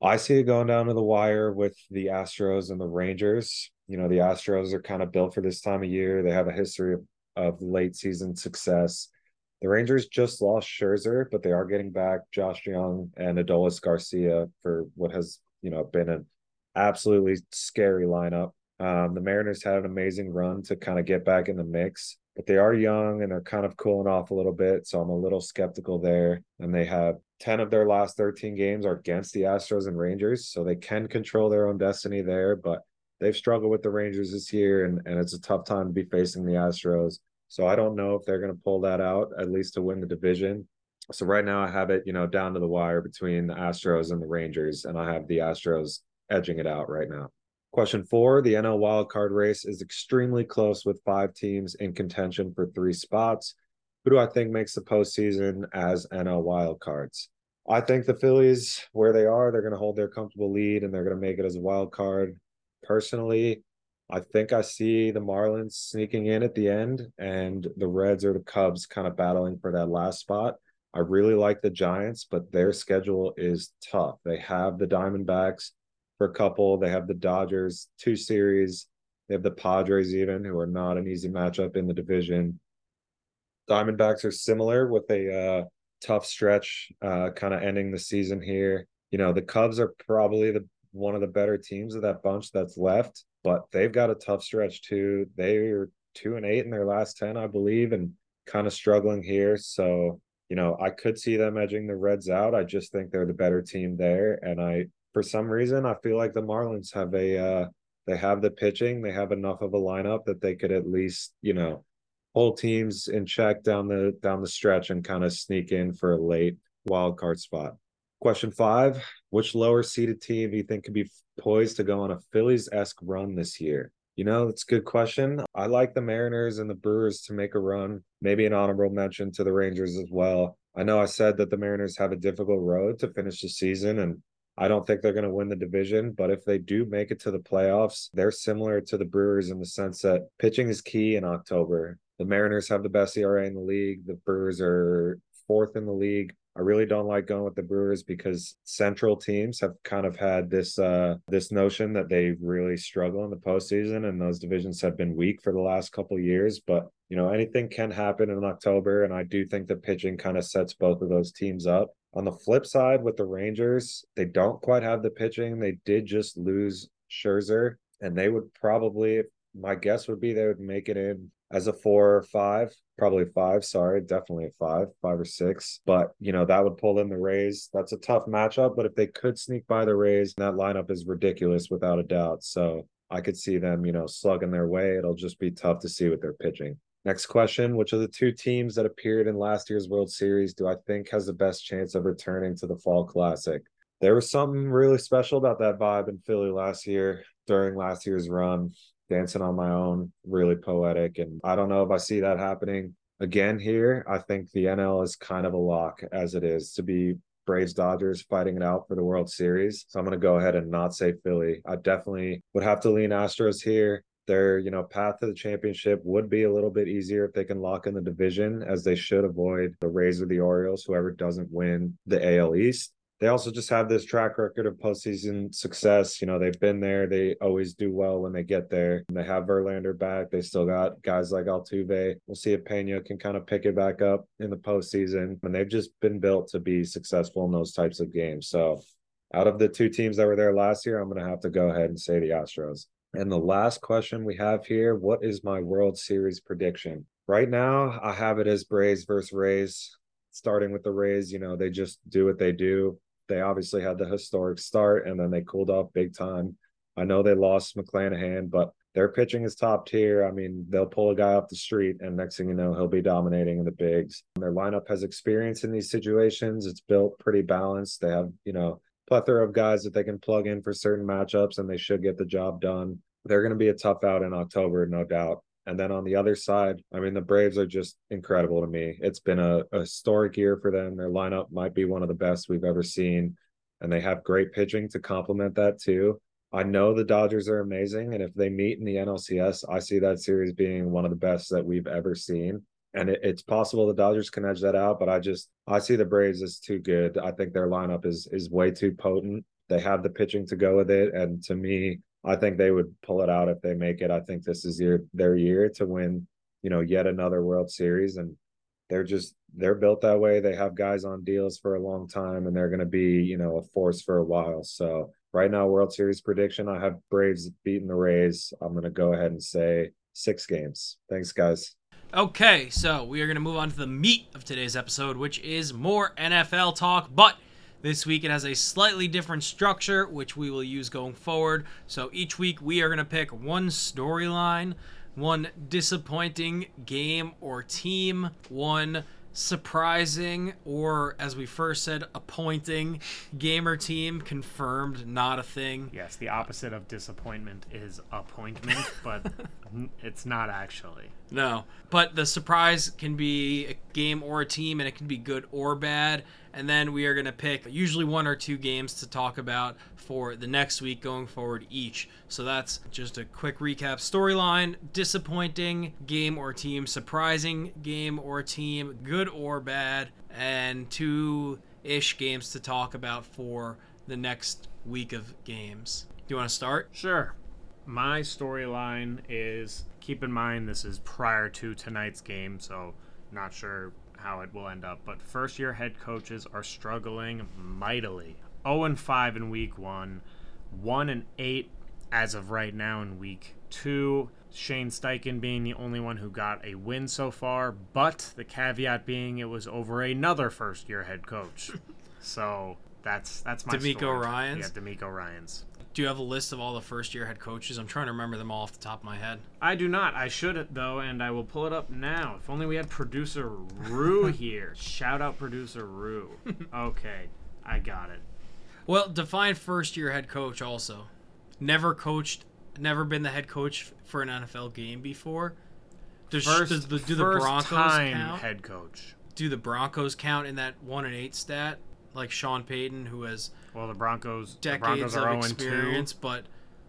I see it going down to the wire with the Astros and the Rangers. You know, the Astros are kind of built for this time of year. They have a history of of late season success. The Rangers just lost Scherzer, but they are getting back Josh Jung and Adolis Garcia for what has you know been an absolutely scary lineup. Um, the Mariners had an amazing run to kind of get back in the mix, but they are young and they're kind of cooling off a little bit. So I'm a little skeptical there. And they have 10 of their last 13 games are against the Astros and Rangers. So they can control their own destiny there. But they've struggled with the Rangers this year, and, and it's a tough time to be facing the Astros. So I don't know if they're going to pull that out, at least to win the division. So right now I have it, you know, down to the wire between the Astros and the Rangers, and I have the Astros edging it out right now. Question four The NL wildcard race is extremely close with five teams in contention for three spots. Who do I think makes the postseason as NL wildcards? I think the Phillies, where they are, they're going to hold their comfortable lead and they're going to make it as a wild card personally, I think I see the Marlins sneaking in at the end and the Reds or the Cubs kind of battling for that last spot. I really like the Giants, but their schedule is tough. They have the Diamondbacks for a couple, they have the Dodgers, two series, they have the Padres, even, who are not an easy matchup in the division. Diamondbacks are similar with a uh, tough stretch, uh, kind of ending the season here. You know, the Cubs are probably the one of the better teams of that bunch that's left, but they've got a tough stretch too. They are two and eight in their last 10, I believe. And kind of struggling here. So, you know, I could see them edging the Reds out. I just think they're the better team there. And I, for some reason, I feel like the Marlins have a, uh, they have the pitching, they have enough of a lineup that they could at least, you know, hold teams in check down the down the stretch and kind of sneak in for a late wild card spot. Question five: Which lower seeded team do you think could be poised to go on a Phillies esque run this year? You know, it's a good question. I like the Mariners and the Brewers to make a run. Maybe an honorable mention to the Rangers as well. I know I said that the Mariners have a difficult road to finish the season, and I don't think they're going to win the division, but if they do make it to the playoffs, they're similar to the Brewers in the sense that pitching is key in October. The Mariners have the best ERA in the league. The Brewers are fourth in the league. I really don't like going with the Brewers because central teams have kind of had this uh this notion that they really struggle in the postseason and those divisions have been weak for the last couple years. But you know, anything can happen in October, and I do think the pitching kind of sets both of those teams up. On the flip side, with the Rangers, they don't quite have the pitching. They did just lose Scherzer, and they would probably, my guess would be they would make it in as a four or five, probably five. Sorry, definitely a five, five or six. But you know that would pull in the Rays. That's a tough matchup. But if they could sneak by the Rays, that lineup is ridiculous without a doubt. So I could see them, you know, slugging their way. It'll just be tough to see what they're pitching. Next question Which of the two teams that appeared in last year's World Series do I think has the best chance of returning to the Fall Classic? There was something really special about that vibe in Philly last year during last year's run dancing on my own, really poetic. And I don't know if I see that happening again here. I think the NL is kind of a lock as it is to be Braves Dodgers fighting it out for the World Series. So I'm going to go ahead and not say Philly. I definitely would have to lean Astros here. Their, you know, path to the championship would be a little bit easier if they can lock in the division, as they should avoid the Rays or the Orioles, whoever doesn't win the AL East they also just have this track record of postseason success. You know, they've been there. They always do well when they get there. They have Verlander back. They still got guys like Altuve. We'll see if Pena can kind of pick it back up in the postseason. And they've just been built to be successful in those types of games. So, out of the two teams that were there last year, I'm going to have to go ahead and say the Astros. And the last question we have here what is my World Series prediction? Right now, I have it as Braves versus Rays. Starting with the Rays, you know, they just do what they do they obviously had the historic start and then they cooled off big time. I know they lost McClanahan, but their pitching is top tier. I mean, they'll pull a guy off the street, and next thing you know, he'll be dominating in the bigs. Their lineup has experience in these situations. It's built pretty balanced. They have, you know, plethora of guys that they can plug in for certain matchups, and they should get the job done. They're going to be a tough out in October, no doubt. And then on the other side, I mean, the Braves are just incredible to me. It's been a, a, historic year for them. Their lineup might be one of the best we've ever seen, and they have great pitching to complement that too. I know the Dodgers are amazing, and if they meet in the NLCS, I see that series being one of the best that we've ever seen. And it, it's possible the Dodgers can edge that out, but I just I see the Braves as too good. I think their lineup is is way too potent. They have the pitching to go with it, and to me, I think they would pull it out if they make it. I think this is their their year to win, you know, yet another World Series, and they're just they're built that way. They have guys on deals for a long time, and they're going to be you know a force for a while. So right now, World Series prediction, I have Braves beating the Rays. I'm going to go ahead and say six games. Thanks, guys. Okay, so we are going to move on to the meat of today's episode, which is more NFL talk, but this week it has a slightly different structure, which we will use going forward. So each week we are going to pick one storyline, one disappointing game or team, one surprising or as we first said appointing gamer team confirmed not a thing yes the opposite of disappointment is appointment [LAUGHS] but it's not actually no but the surprise can be a game or a team and it can be good or bad and then we are going to pick usually one or two games to talk about for the next week going forward each. So that's just a quick recap storyline, disappointing game or team, surprising game or team, good or bad, and two ish games to talk about for the next week of games. Do you want to start? Sure. My storyline is keep in mind this is prior to tonight's game, so not sure how it will end up, but first year head coaches are struggling mightily. 0 and 5 in week 1, 1 and 8 as of right now in week two. Shane Steichen being the only one who got a win so far, but the caveat being it was over another first year head coach. [LAUGHS] so that's that's my DeMeco story. Ryans? Yeah, DeMeco Ryans. Do you have a list of all the first year head coaches? I'm trying to remember them all off the top of my head. I do not. I should though, and I will pull it up now. If only we had producer Rue [LAUGHS] here. Shout out producer Rue. Okay, I got it. Well, define first year head coach also. Never coached, never been the head coach for an NFL game before. Does, First, does the, do the Broncos time count? head coach. do the Broncos count in that one and eight stat? Like Sean Payton, who has Well, the Broncos. the decades Broncos are of 0 experience, but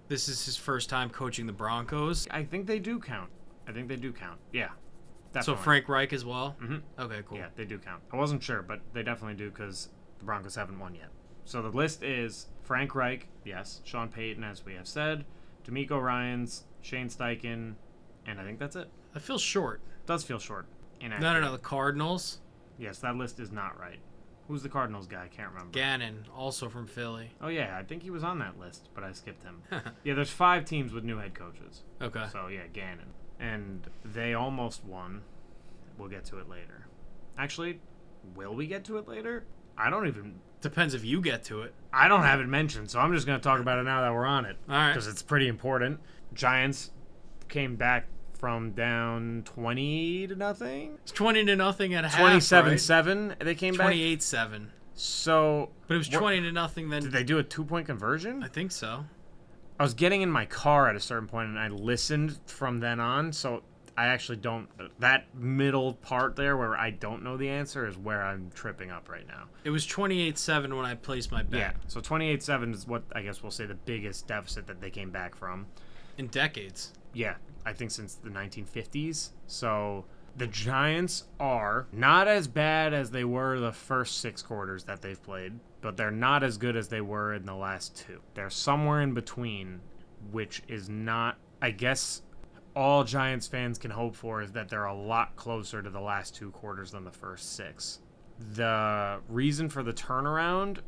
this is his first time coaching the Broncos. I think they do count. I think they do count. Yeah. So Frank Reich as well. Mhm. Okay, cool. Yeah, they do count. I wasn't sure, but they definitely do because the Broncos haven't won yet. So the list is Frank Reich, yes, Sean Payton, as we have said, DeMeco Ryans, Shane Steichen, and I think that's it. That feels short. Does feel short. No, Inaccurate. no, no. The Cardinals. Yes, that list is not right. Who's the Cardinals guy? I can't remember. Gannon, also from Philly. oh yeah, I think he was on that list, but I skipped him. [LAUGHS] yeah, there's five teams with new head coaches. Okay. So yeah, Gannon, and they almost won. We'll get to it later. Actually, will we get to it later? I don't even. Depends if you get to it. I don't have it mentioned, so I'm just going to talk about it now that we're on it. All right. Because it's pretty important. Giants came back from down 20 to nothing. It's twenty to nothing at half. 27 right? 7. They came back. Twenty-eight seven. So. But it was twenty to nothing then. Did they do a two point conversion? I think so. I was getting in my car at a certain point and I listened from then on. So I actually don't. That middle part there where I don't know the answer is where I'm tripping up right now. It was twenty-eight seven when I placed my bet. Yeah. So 28 7 is what I guess we'll say the biggest deficit that they came back from. In decades. Yeah. I think since the 1950s. So the Giants are not as bad as they were the first six quarters that they've played, but they're not as good as they were in the last two. They're somewhere in between, which is not, I guess, all Giants fans can hope for is that they're a lot closer to the last two quarters than the first six. The reason for the turnaround,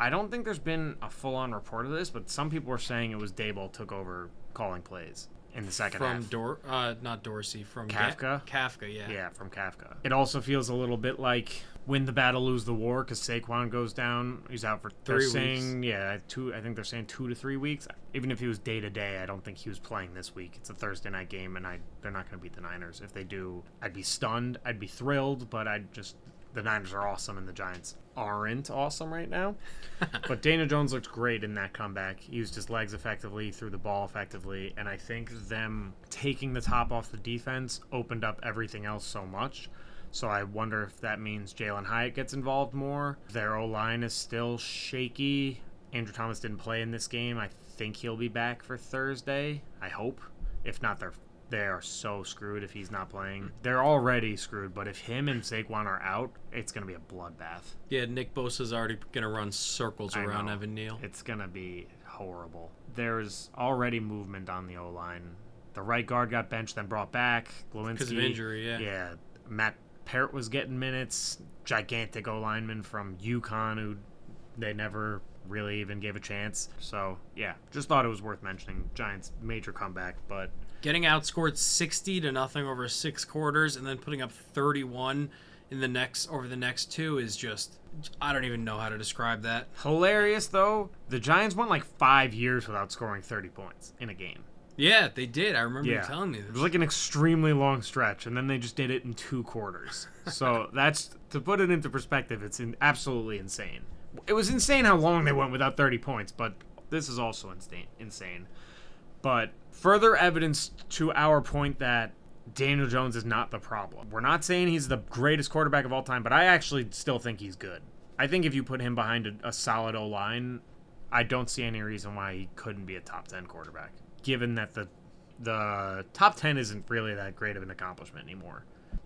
I don't think there's been a full on report of this, but some people were saying it was Daboll took over calling plays in the second From half. Dor, uh, not Dorsey, from Ga- Kafka? Kafka, yeah. Yeah, from Kafka. It also feels a little bit like win the battle, lose the war, because Saquon goes down. He's out for they're Three saying, Yeah, two. I think they're saying two to three weeks. Even if he was day to day, I don't think he was playing this week. It's a Thursday night game, and I they're not going to beat the Niners. If they do, I'd be stunned. I'd be thrilled, but I'd just the Niners are awesome, and the Giants aren't awesome right now. [LAUGHS] but Daniel Jones looked great in that comeback. He used his legs effectively, threw the ball effectively, and I think them taking the top off the defense opened up everything else so much. So I wonder if that means Jalin Hyatt gets involved more. Their O line is still shaky. Andrew Thomas didn't play in this game. I think he'll be back for Thursday. I hope. If not, they're they are so screwed if he's not playing. They're already screwed, but if him and Saquon are out, it's gonna be a bloodbath. Yeah, Nick Bosa's already going to run circles I around know. Evan Neal. It's gonna be horrible. There's already movement on the O line. The right guard got benched, then brought back. Glowinski Because of injury, yeah. Yeah, Matt Peart was getting minutes. Gigantic O lineman from UConn who they never really even gave a chance. So yeah, just thought it was worth mentioning. Giants major comeback, but Getting outscored 60 to nothing over six quarters and then putting up 31 in the next over the next two is just I don't even know how to describe that. hilarious though. The Giants went like five years without scoring 30 points in a game. Yeah, they did. I remember you telling me this. It was like an extremely long stretch, and then they just did it in two quarters. So [LAUGHS] that's to put it into perspective. It's in, absolutely insane. It was insane how long they went without 30 points, but this is also insane. Insane. But further evidence to our point that Daniel Jones is not the problem. We're not saying he's the greatest quarterback of all time, but I actually still think he's good. I think if you put him behind a, a solid O line, I don't see any reason why he couldn't be a top 10 quarterback, given that the the top 10 isn't really that great of an accomplishment anymore.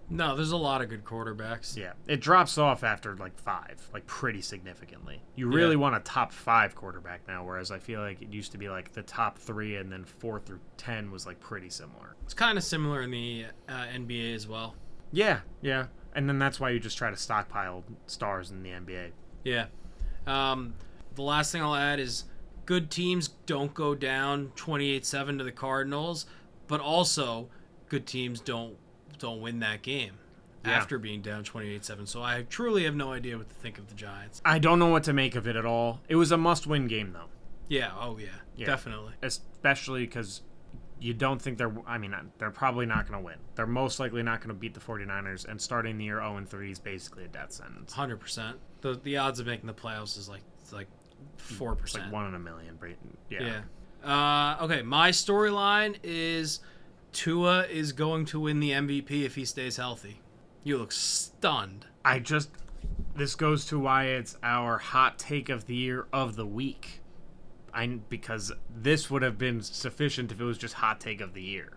No, there's a lot of good quarterbacks. Yeah, it drops off after like five, like pretty significantly. You really Yeah. want a top five quarterback now, whereas I feel like it used to be like the top three and then four through 10 was like pretty similar. It's kind of similar in the uh, NBA as well. Yeah, yeah. And then that's why you just try to stockpile stars in the NBA. Yeah. Um, the last thing I'll add is good teams don't go down 28-7 to the Cardinals, but also good teams don't don't win that game Yeah. after being down 28-7. So I truly have no idea what to think of the Giants. I don't know what to make of it at all. It was a must-win game though, Yeah, oh yeah, Yeah. definitely. especially because you don't think they're. I mean, they're probably not going to win. They're most likely not going to beat the 49ers, and starting the year 0 3 is basically a death sentence. Hundred percent. The the odds of making the playoffs is like like four It's percent. like one in a million. Yeah. Yeah. Uh, okay, my storyline is Tua is going to win the MVP if he stays healthy. You look stunned. I just. This goes to why it's our hot take of the year of the week. I because this would have been sufficient if it was just hot take of the year.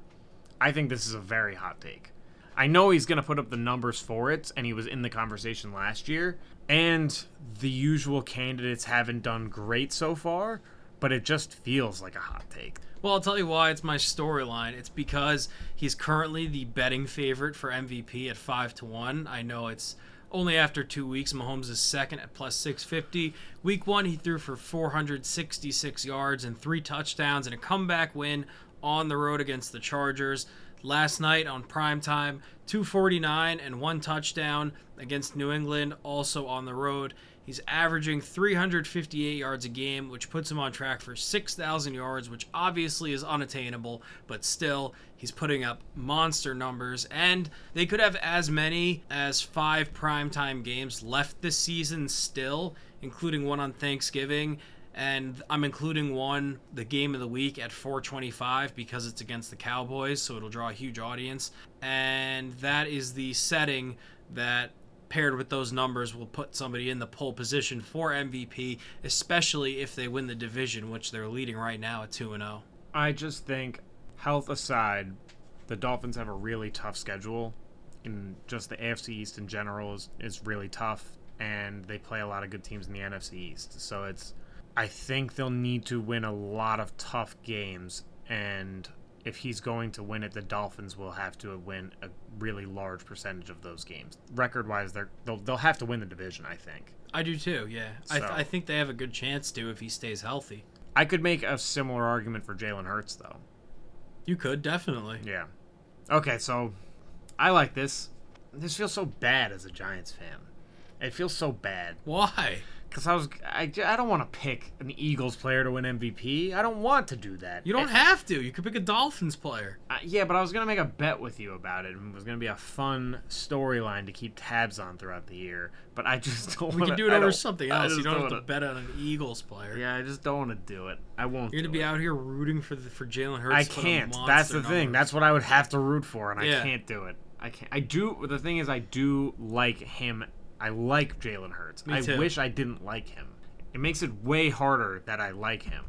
I think this is a very hot take. I know he's going to put up the numbers for it, and he was in the conversation last year. And the usual candidates haven't done great so far, but it just feels like a hot take. Well, I'll tell you why it's my storyline. It's because he's currently the betting favorite for MVP at five to one. I know it's only after two weeks. Mahomes is second at plus six fifty. Week one, he threw for four hundred sixty six yards and three touchdowns and a comeback win on the road against the Chargers. Last night on prime time, 249 and one touchdown against New England, also on the road. He's averaging 358 yards a game, which puts him on track for 6,000 yards, which obviously is unattainable, but still, he's putting up monster numbers. And they could have as many as five primetime games left this season still, including one on Thanksgiving. And I'm including one, the game of the week at 425 because it's against the Cowboys, so it'll draw a huge audience. And that is the setting that paired with those numbers will put somebody in the pole position for MVP, especially if they win the division, which they're leading right now at 2 0. I just think, health aside, the Dolphins have a really tough schedule. And just the AFC East in general is, is really tough, and they play a lot of good teams in the NFC East. So it's, I think they'll need to win a lot of tough games, and if he's going to win it, the Dolphins will have to win a really large percentage of those games. Record wise, they're they'll, they'll have to win the division. I think. I do too, yeah. I, th- I think they have a good chance to if he stays healthy. I could make a similar argument for Jalen Hurts though. You could, definitely. Yeah. Okay, so I like this. This feels so bad as a Giants fan. It feels so bad Why? Because I was I, I don't want to pick an Eagles player to win MVP. I don't want to do that. You don't Eh, have to. You could pick a Dolphins player. uh, yeah, but I was gonna make a bet with you about it. and It was gonna be a fun storyline to keep tabs on throughout the year. But I just don't. We wanna, can do it I over something else. You just don't have to wanna- bet on an Eagles player. Yeah, I just don't want to do it. I won't. You're gonna be it. out here rooting for the, for Jalen Hurts. I to can't. That's the thing. That's what I would have to root for, and Yeah. I can't do it. I can't. I do. The thing is, I do like him. I like Jalen Hurts. Me I too. wish I didn't like him. It makes it way harder that I like him,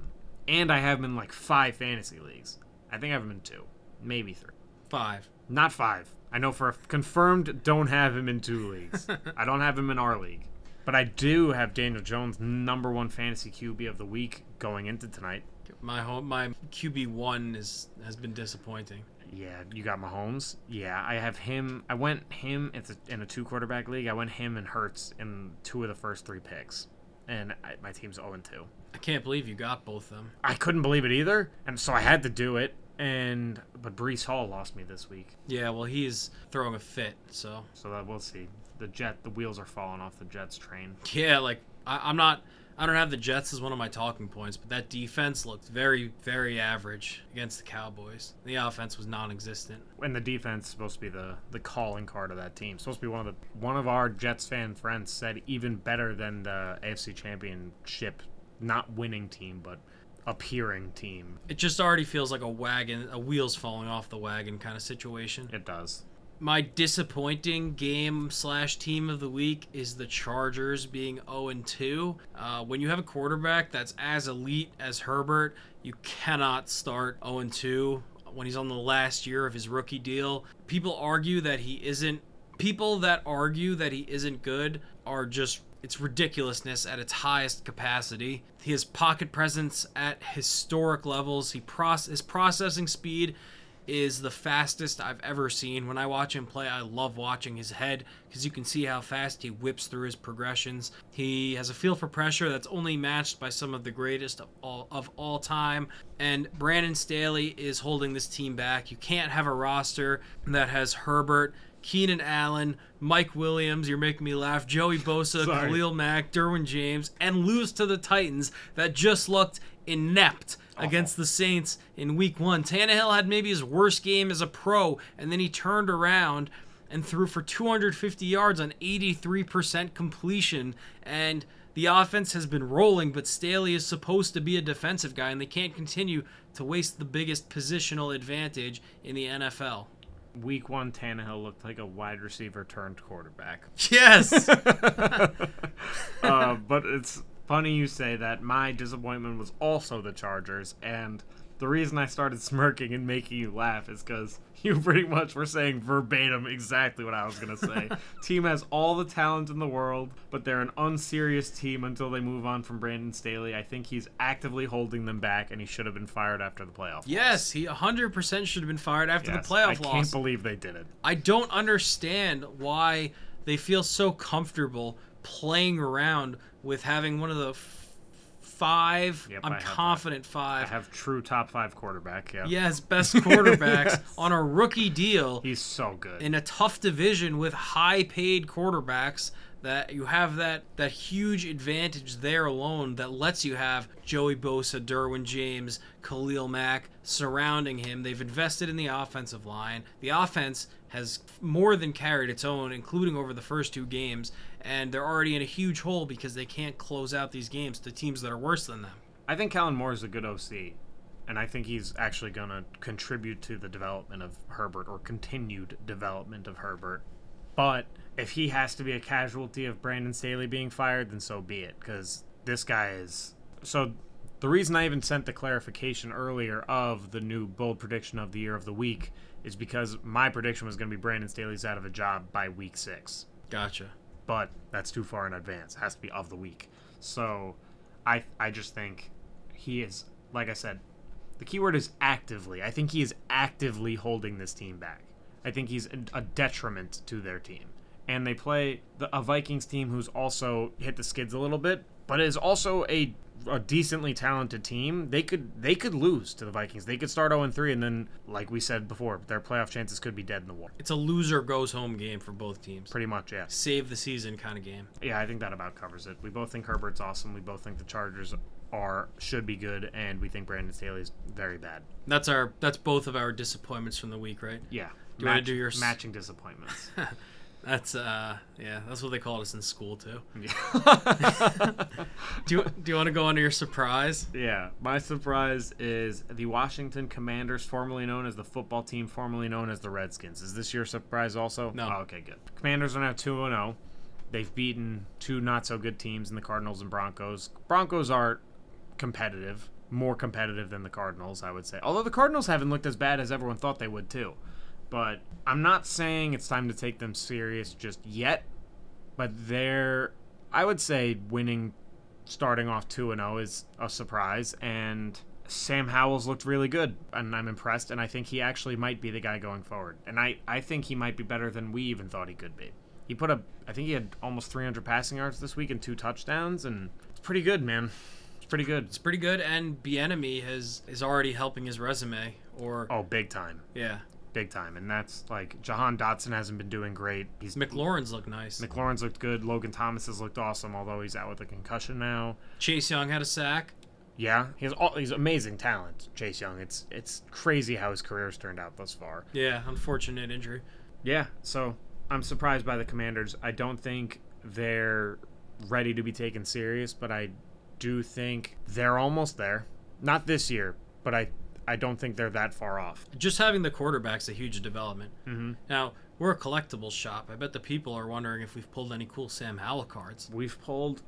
and I have him in like five fantasy leagues. I think I have him in two, maybe three, five. not five. I know for a confirmed don't have him in two leagues. [LAUGHS] I don't have him in our league, but I do have Daniel Jones, number one fantasy QB of the week, going into tonight. My home, my QB one is has been disappointing. Yeah, you got Mahomes. Yeah, I have him. I went him. It's a, in a two quarterback league. I went him and Hurts in two of the first three picks, and I, my team's zero and two. I can't believe you got both of them. I couldn't believe it either, and so I had to do it. And but Breece Hall lost me this week, Yeah, well, he's throwing a fit. So so that we'll see. The jet, the wheels are falling off the Jets train. yeah, like I, I'm not. I don't have the Jets as one of my talking points, but that defense looked very, very average against the Cowboys. The offense was non-existent. And the defense is supposed to be the the calling card of that team. Supposed to be one of the one of our Jets fan friends said even better than the AFC Championship, not winning team, but appearing team. It just already feels like a wagon, a wheels falling off the wagon kind of situation. It does. My disappointing game slash team of the week is the Chargers being 0 and 2. Uh, when you have a quarterback that's as elite as Herbert, you cannot start 0 and 2 when he's on the last year of his rookie deal. People argue that he isn't. People that argue that he isn't good are just. It's ridiculousness at its highest capacity. His pocket presence at historic levels. He proc- his processing speed is the fastest I've ever seen. When I watch him play, I love watching his head because you can see how fast he whips through his progressions. He has a feel for pressure that's only matched by some of the greatest of all of all time. And Brandon Staley is holding this team back. You can't have a roster that has Herbert, Keenan Allen, Mike Williams, you're making me laugh, Joey Bosa, Sorry. Khalil Mack, Derwin James, and lose to the Titans that just looked inept against the Saints in week one. Tannehill had maybe his worst game as a pro, and then he turned around and threw for 250 yards on 83% completion. And the offense has been rolling, but Staley is supposed to be a defensive guy, and they can't continue to waste the biggest positional advantage in the NFL. Week one, Tannehill looked like a wide receiver turned quarterback. Yes. [LAUGHS] uh, but it's funny you say that. My disappointment was also the Chargers, and the reason I started [LAUGHS] smirking and making you laugh is because you pretty much were saying verbatim exactly what I was gonna say. [LAUGHS] team has all the talent in the world, but they're an unserious team until they move on from Brandon Staley. I think he's actively holding them back, and he should have been fired after the playoff. yes, he 100% should have been fired after Yes, the playoff I loss. I can't believe they did it. I don't understand why they feel so comfortable playing around with having one of the f- five. Yep, I'm have that. confident I five. have true top five quarterback. Yeah, yes, [LAUGHS] best quarterbacks Yes. on a rookie deal he's so good. in a tough division with high paid quarterbacks that you have that that huge advantage there alone that lets you have Joey Bosa, Derwin James, Khalil Mack surrounding him. They've invested in the offensive line. The offense has more than carried its own, including over the first two games, and they're already in a huge hole because they can't close out these games to teams that are worse than them. I think Kellen Moore is a good OC, and I think he's actually going to contribute to the development of Herbert or continued development of Herbert. But if he has to be a casualty of Brandon Staley being fired, then so be it, because this guy is. So the reason I even sent the clarification earlier of the new bold prediction of the year of the week is because my prediction was going to be Brandon Staley's out of a job by week six Gotcha. but that's too far in advance. It has to be of the week. So I I just think he is like I said, the keyword is actively. I think he is actively holding this team back. I think he's a, detriment to their team. And they play the, a Vikings team who's also hit the skids a little bit, but is also a a decently talented team. They could they could lose to the Vikings. They could start 0 3 and then like we said before, their playoff chances could be dead in the water. It's a loser goes home game for both teams. Pretty much, yeah. Save the season kind of game. Yeah, I think that about covers it. We both think Herbert's awesome. We both think the Chargers are should be good, and we think Brandon Staley's very bad. That's our that's both of our disappointments from the week, right? Yeah. Do you wanna do your matching disappointments? [LAUGHS] That's uh yeah, that's what they called us in school too. yeah. Do you do you want to go on to your surprise? yeah. My surprise is the Washington Commanders, formerly known as the football team, formerly known as the Redskins. Is this your surprise also? No. Oh, okay, good. Commanders are now two and zero. They've beaten two not so good teams in the Cardinals and Broncos. Broncos are competitive, more competitive than the Cardinals, I would say. Although the Cardinals haven't looked as bad as everyone thought they would too. But I'm not saying it's time to take them serious just yet. But they're, I would say, winning, starting off two and zero is a surprise. And Sam Howell's looked really good, and I'm impressed. And I think he actually might be the guy going forward. And I, I think he might be better than we even thought he could be. He put up, I think he had almost 300 passing yards this week and two touchdowns, and it's pretty good, man. It's pretty good. It's pretty good, and Bieniemy has is already helping his resume. Or Oh, big time, yeah, big time, and that's like Jahan Dotson hasn't been doing great. He's McLaurin's look nice. McLaurin's looked good. Logan Thomas has looked awesome, although he's out with a concussion now. Chase Young had a sack. Yeah, he has all, he's amazing talent, Chase Young. It's it's crazy how his career's turned out thus far. Yeah, unfortunate injury. Yeah, so I'm surprised by the Commanders. I don't think they're ready to be taken serious, but I do think they're almost there. Not this year, but I I don't think they're that far off. Just having the quarterback's a huge development. Mhm. Now we're a collectibles shop. I bet the people are wondering if we've pulled any cool Sam Howell cards, We've pulled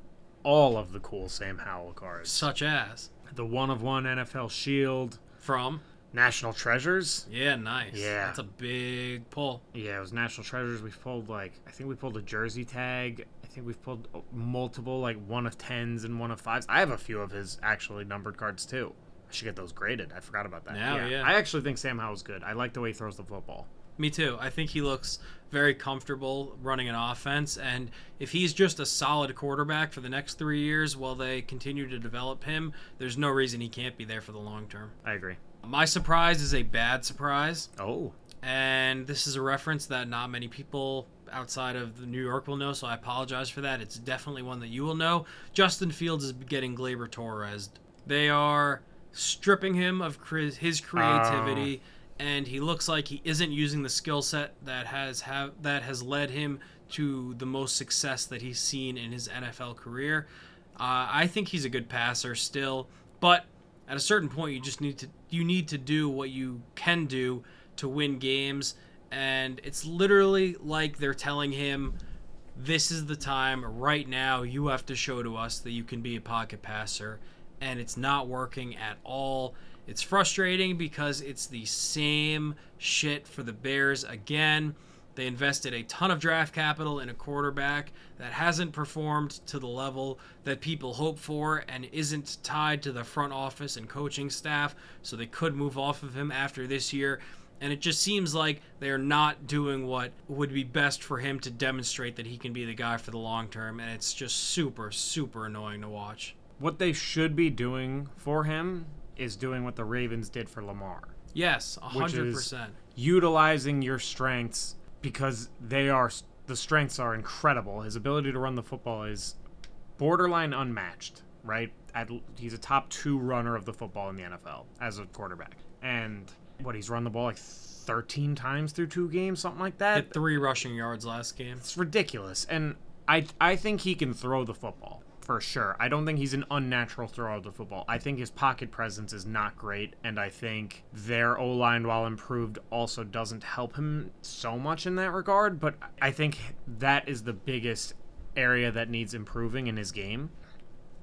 all of the cool Sam Howell cards. such as The one of one NFL Shield, from. National Treasures. Yeah, nice. Yeah. that's a big pull. Yeah, it was National Treasures. We've pulled like I think we pulled a jersey tag. I think we've pulled multiple like one of tens and one of fives. I have a few of his actually numbered cards too. I should get those graded. I forgot about that. Now, yeah. I actually think Sam Howell's good. I like the way he throws the football. Me too. I think he looks very comfortable running an offense. And if he's just a solid quarterback for the next three years while they continue to develop him, there's no reason he can't be there for the long term. I agree. My surprise is a bad surprise. Oh. And this is a reference that not many people outside of New York will know, so I apologize for that. It's definitely one that you will know. Justin Fields is getting Gleyber Torres. They are stripping him of his creativity and he looks like he isn't using the skill set that has have that has led him to the most success that he's seen in his NFL career. Uh, I think he's a good passer still, but at a certain point, you just need to you need to do what you can do to win games, and it's literally like they're telling him, "This is the time right now. You have to show to us that you can be a pocket passer," and it's not working at all. It's frustrating because it's the same shit for the Bears again. They invested a ton of draft capital in a quarterback that hasn't performed to the level that people hope for and isn't tied to the front office and coaching staff, so they could move off of him after this year. And it just seems like they're not doing what would be best for him to demonstrate that he can be the guy for the long term. And it's just super, super annoying to watch. What they should be doing for him is doing what the Ravens did for Lamar. Yes, 100%. utilizing your strengths because they are the strengths are incredible. His ability to run the football is borderline unmatched, right? At, he's a top 2 runner of the football in the NFL as a quarterback. And what he's run the ball like 13 times through two games, something like that. Hit 3 rushing yards last game. It's ridiculous. And I I think he can throw the football for sure. I don't think he's an unnatural thrower of the football. I think his pocket presence is not great, and I think their O line, while improved, also doesn't help him so much in that regard. But I think that is the biggest area that needs improving in his game.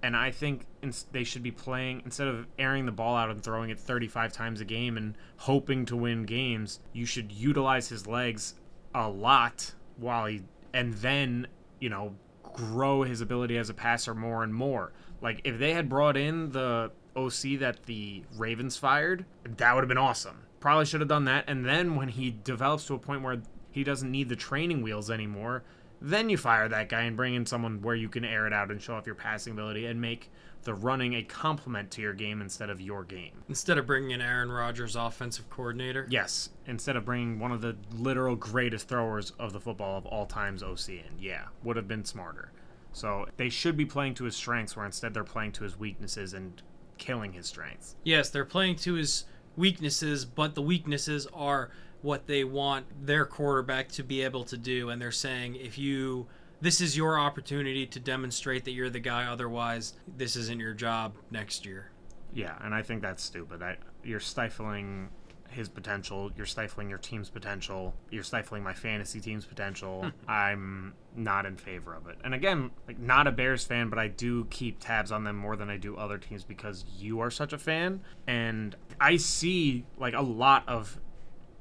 And I think they should be playing instead of airing the ball out and throwing it 35 times a game and hoping to win games. You should utilize his legs a lot while he and then you know grow his ability as a passer more and more. Like if they had brought in the OC that the Ravens fired, that would have been awesome. Probably should have done that. And then when he develops to a point where he doesn't need the training wheels anymore, then you fire that guy and bring in someone where you can air it out and show off your passing ability and make the running a complement to your game instead of your game. Instead of bringing in Aaron Rodgers, offensive coordinator? Yes. Instead of bringing one of the literal greatest throwers of the football of all times OC in. Yeah, would have been smarter. So they should be playing to his strengths, where instead they're playing to his weaknesses and killing his strengths. Yes, they're playing to his weaknesses, but the weaknesses are what they want their quarterback to be able to do. And they're saying, if you this is your opportunity to demonstrate that you're the guy. Otherwise, this isn't your job next year. Yeah, and I think that's stupid. I, you're stifling his potential. You're stifling your team's potential. You're stifling my fantasy team's potential. [LAUGHS] I'm not in favor of it. And again, like not a Bears fan, but I do keep tabs on them more than I do other teams because you are such a fan. And I see like a lot of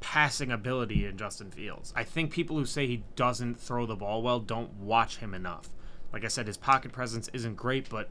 passing ability in Justin Fields. I think people who say he doesn't throw the ball well don't watch him enough. Like I said, his pocket presence isn't great, but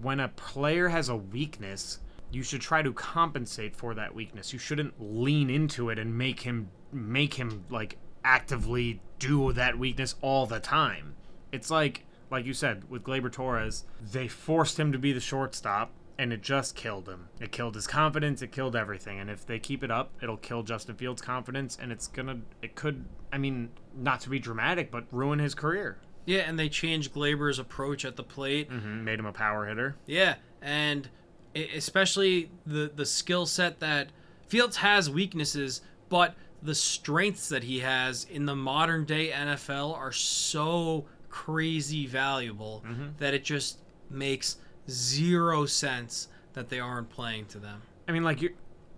when a player has a weakness, you should try to compensate for that weakness. You shouldn't lean into it and make him make him like actively do that weakness all the time. It's like like you said with Gleyber Torres, they forced him to be the shortstop and it just killed him. It killed his confidence. It killed everything. And if they keep it up, it'll kill Justin Fields' confidence, and it's gonna. It could. I mean, not to be dramatic, but ruin his career. Yeah, and they changed Gleyber's approach at the plate. Mm-hmm, made him a power hitter. Yeah, and especially the the skill set that Fields has weaknesses, but the strengths that he has in the modern day NFL are so crazy valuable mm-hmm. that it just makes zero sense that they aren't playing to them. I mean, like you,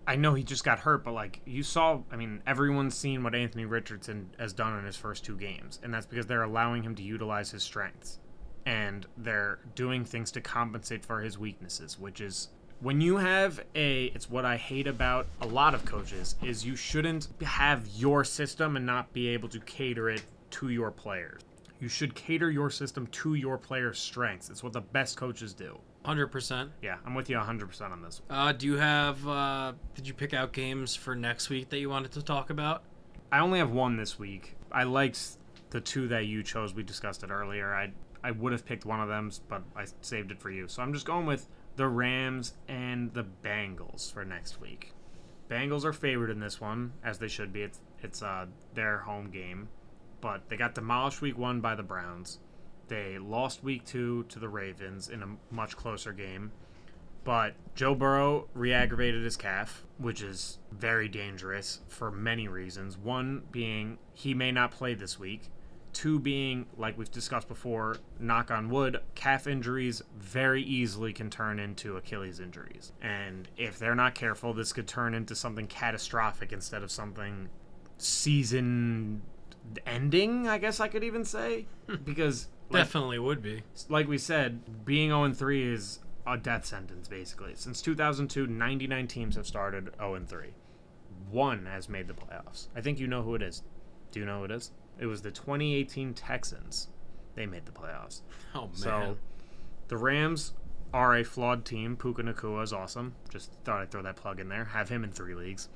I know he just got hurt, but like you saw, I mean, everyone's seen what Anthony Richardson has done in his first two games, and that's because they're allowing him to utilize his strengths, and they're doing things to compensate for his weaknesses, which is when you have a it's what i hate about a lot of coaches is you shouldn't have your system and not be able to cater it to your players you should cater your system to your players' strengths. It's what the best coaches do. Hundred percent. Yeah, I'm with you 100% on this. Uh, do you have? Uh, did you pick out games for next week that you wanted to talk about? I only have one this week. I liked the two that you chose. We discussed it earlier. I I would have picked one of them, but I saved it for you. So I'm just going with the Rams and the Bengals for next week. Bengals are favored in this one, as they should be. It's it's uh, their home game, but they got demolished week one by the Browns. They lost week two to the Ravens in a much closer game. But Joe Burrow re-aggravated his calf, which is very dangerous for many reasons. One being he may not play this week. Two being, like we've discussed before, knock on wood, calf injuries very easily can turn into Achilles injuries. And if they're not careful, this could turn into something catastrophic instead of something season ending, I guess I could even say. Hmm. Because, like, Definitely would be. like we said, being 0 3 is a death sentence, basically. Since 2002, 99 teams have started 0 3. One has made the playoffs. I think you know who it is. Do you know who it is? It was the 2018 Texans. They made the playoffs. Oh man. So the Rams are a flawed team. Puka Nacua is awesome. Just thought I'd throw that plug in there. Have him in three leagues.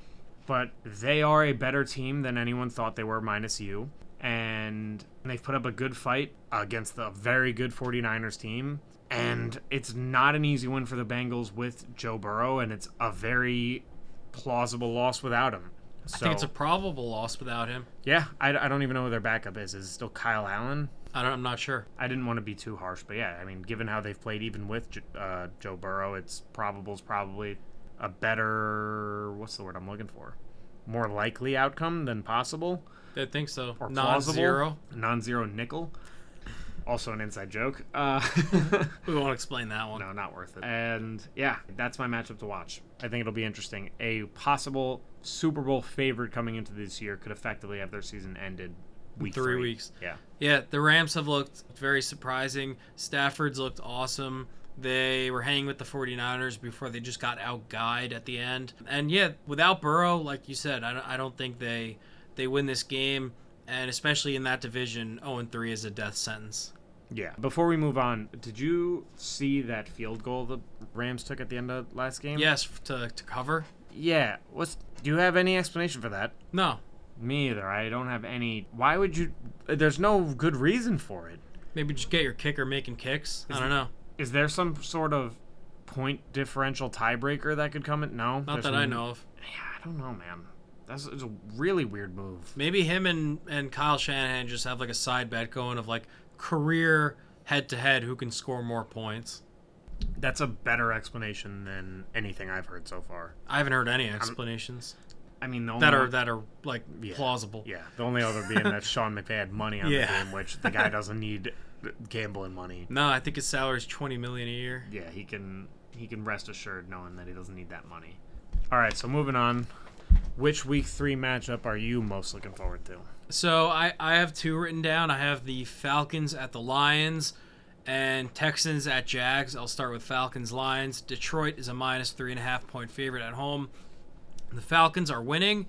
But they are a better team than anyone thought they were, minus you. And they've put up a good fight against the very good 49ers team. And it's not an easy win for the Bengals with Joe Burrow, and it's a very plausible loss without him. So, I think it's a probable loss without him. yeah, I, I don't even know who their backup is. Is it still Kyle Allen? I don't, I'm not sure. I didn't want to be too harsh, but yeah, I mean, given how they've played even with J- uh, Joe Burrow, it's probable is probably a better what's the word I'm looking for? More likely outcome than possible I think so. or Non-zero. plausible. non-zero nickel. Also an inside joke. Uh, [LAUGHS] We won't explain that one. no, not worth it. And yeah, that's my matchup to watch. I think it'll be interesting. A possible Super Bowl favorite coming into this year could effectively have their season ended week three three weeks. Yeah. Yeah, the Rams have looked very surprising. Stafford's looked awesome. They were hanging with the 49ers before they just got outguide at the end. And yeah, without Burrow, like you said, I don't, I don't think they they win this game. And especially in that division, 0 3 is a death sentence. Yeah. Before we move on, did you see that field goal the Rams took at the end of last game? Yes, to, to cover? Yeah. What's do you have any explanation for that? No. Me either. I don't have any. Why would you? There's no good reason for it. Maybe just get your kicker making kicks. I don't know. Is there some sort of point differential tiebreaker that could come in? No. Not that I know of. Yeah, I don't know, man. That's it's a really weird move. Maybe him and, and Kyle Shanahan just have like a side bet going of like career head to head who can score more points. That's a better explanation than anything I've heard so far. I haven't heard any explanations I mean, the only that are that are like Yeah. plausible. Yeah, the only other being that Sean McVay had money on Yeah. the game, which the guy doesn't need gambling money. No, I think his salary is twenty million a year. Yeah, he can he can rest assured knowing that he doesn't need that money. All right, so moving on. Which week three matchup are you most looking forward to? So I I have two written down. I have the Falcons at the Lions, and Texans at Jags. I'll start with Falcons Lions. Detroit is a minus three and a half point favorite at home. The Falcons are winning,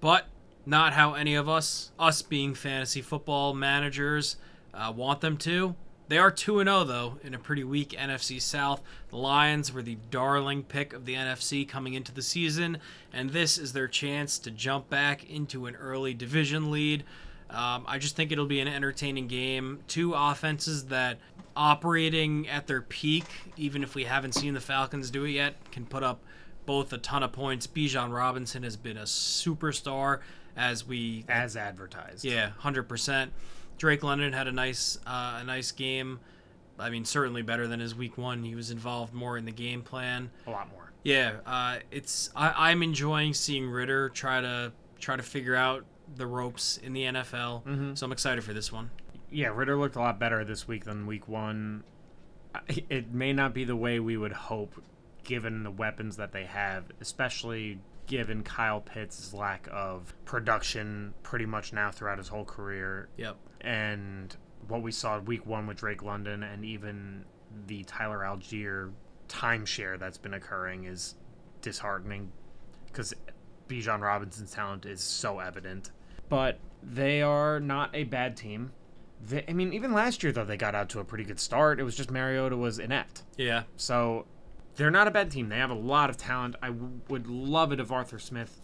but not how any of us, us being fantasy football managers, uh, want them to. They are 2 0, though, in a pretty weak NFC South. The Lions were the darling pick of the NFC coming into the season, and this is their chance to jump back into an early division lead. Um, I just think it'll be an entertaining game. Two offenses that, operating at their peak, even if we haven't seen the Falcons do it yet, can put up both a ton of points. Bijan Robinson has been a superstar as we As advertised. yeah, hundred percent. Drake London had a nice uh, a nice game. I mean, certainly better than his week one. He was involved more in the game plan. A lot more. Yeah, uh, it's I, I'm enjoying seeing Ridder try to try to figure out the ropes in the NFL. So I'm excited for this one. Yeah, Ridder looked a lot better this week than week one. It may not be the way we would hope, given the weapons that they have, especially given Kyle Pitts' lack of production pretty much now throughout his whole career. Yep. and what we saw week one with Drake London and even the Tyler Allgeier timeshare that's been occurring is disheartening because Bijan Robinson's talent is so evident. But they are not a bad team. They, I mean, even last year though, they got out to a pretty good start. It was just Mariota was inept. Yeah. So they're not a bad team. They have a lot of talent. I w- would love it if Arthur Smith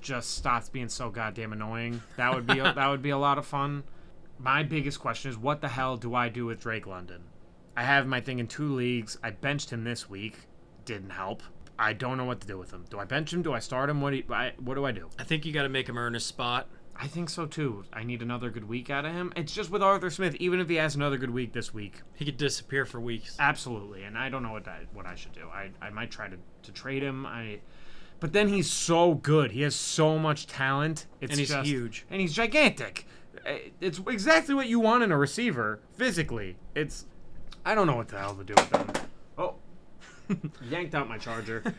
just stopped being so goddamn annoying. That would be a, [LAUGHS] that would be a lot of fun. My biggest question is what the hell do I do with Drake London? I have my thing in two leagues. I benched him this week. Didn't help. I don't know what to do with him. Do I bench him? Do I start him? What do you, I, what do I do? I think you got to make him earn his spot. I think so too. I need another good week out of him. It's just with Arthur Smith. Even if he has another good week this week, He could disappear for weeks. Absolutely, and I don't know what I, what I should do. I, I might try to, to trade him. I, but then he's so good. He has so much talent. It's And he's just- huge. and he's gigantic. Uh, It's exactly what you want in a receiver physically. It's I don't know what the hell to do with him. Oh, [LAUGHS] yanked out my charger. [LAUGHS]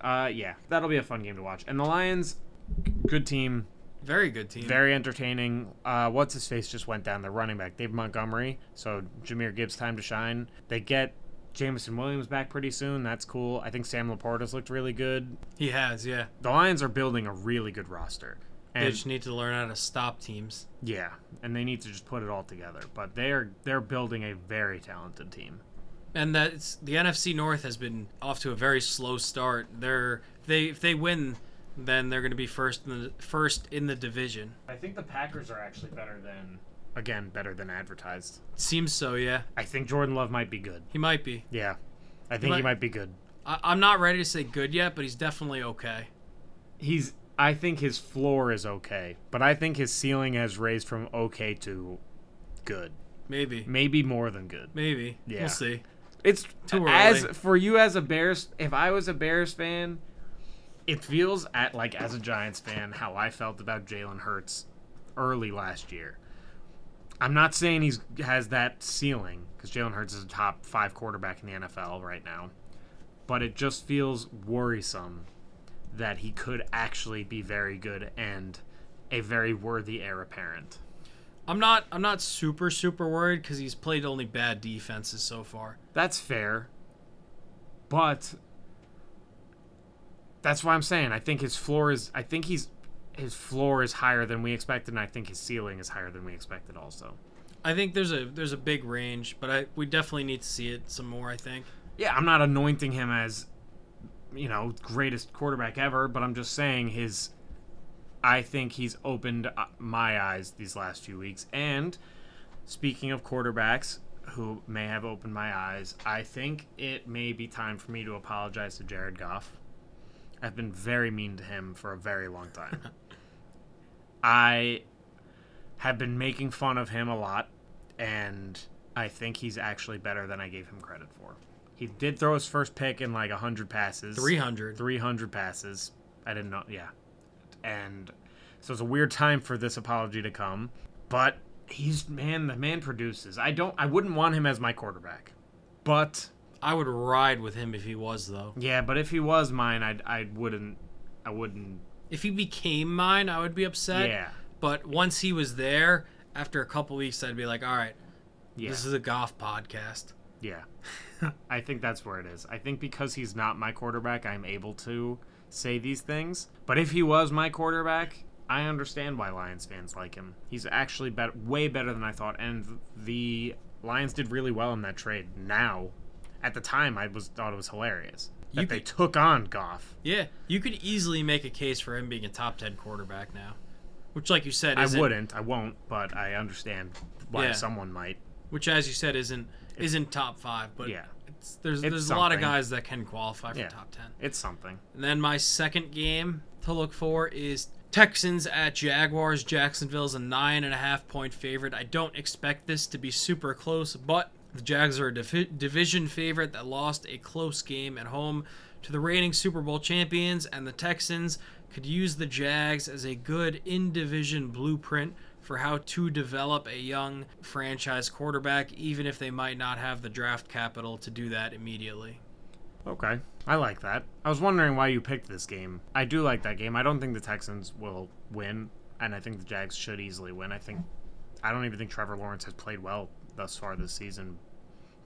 Uh, yeah, that'll be a fun game to watch. And the Lions, good team, Very good team. very entertaining. Uh, what's his face just went down. The running back, Dave Montgomery. So Jahmyr Gibbs time to shine. They get Jameson Williams back pretty soon. That's cool. I think Sam LaPorta's looked really good. he has, yeah. The Lions are building a really good roster. They just need to learn how to stop teams. yeah, and they need to just put it all together. But they're they're building a very talented team. And that's the NFC North has been off to a very slow start. They're they if they win, then they're going to be first in the first in the division. I think the Packers are actually better than again better than advertised. Seems so, yeah. I think Jordan Love might be good. He might be. Yeah, I think he might- might be good. I, I'm not ready to say good yet, but he's definitely okay. he's I think his floor is okay, but I think his ceiling has raised from okay to good. Maybe. Maybe more than good. Maybe. Yeah. We'll see. It's Too early. as for you as a Bears if I was a Bears fan, it feels at like as a Giants fan how I felt about Jalen Hurts early last year. I'm not saying he's has that ceiling because Jalen Hurts is a top five quarterback in the NFL right now, but it just feels worrisome that he could actually be very good and a very worthy heir apparent. I'm not I'm not super super worried because he's played only bad defenses so far. That's fair. But that's why I'm saying I think his floor is I think he's his floor is higher than we expected and I think his ceiling is higher than we expected also. I think there's a there's a big range, but I we definitely need to see it some more. I think. Yeah, I'm not anointing him as you know, greatest quarterback ever, but I'm just saying his I think he's opened uh, my eyes these last few weeks and speaking of quarterbacks who may have opened my eyes, I think it may be time for me to apologize to Jared Goff. I've been very mean to him for a very long time. [LAUGHS] I have been making fun of him a lot, and I think he's actually better than I gave him credit for. He did throw his first pick in like 100 passes. 300. 300 passes. I didn't know. Yeah. And so it's a weird time for this apology to come. But he's, man, the man produces. I don't, I wouldn't want him as my quarterback. But, I would ride with him if he was though. yeah, but if he was mine, I'd, I wouldn't, I wouldn't, If he became mine, I would be upset. yeah. But once he was there, after a couple weeks, I'd be like, all right, Yeah. this is a golf podcast. Yeah. [LAUGHS] I think that's where it is. I think because he's not my quarterback, I'm able to say these things. But if he was my quarterback, I understand why Lions fans like him. He's actually better, way better than I thought, and the Lions did really well in that trade. Now, at the time, I was thought it was hilarious that You they could- took on Goff. Yeah, you could easily make a case for him being a top 10 quarterback now. Which, like you said, I wouldn't, I won't, but I understand why Yeah. someone might. Which, as you said, isn't isn't top five. But Yeah. it's, there's It's there's a lot of guys that can qualify for Yeah. top 10. It's something. And then my second game to look for is Texans at Jaguars. Jacksonville's a nine and a half point favorite. I don't expect this to be super close, but the Jags are a divi- division favorite that lost a close game at home to the reigning Super Bowl champions, and the Texans could use the Jags as a good in division blueprint for how to develop a young franchise quarterback, even if they might not have the draft capital to do that immediately. Okay. I like that. I was wondering why you picked this game. I do like that game. I don't think the Texans will win, and I think the Jags should easily win. I think I don't even think Trevor Lawrence has played well thus far this season,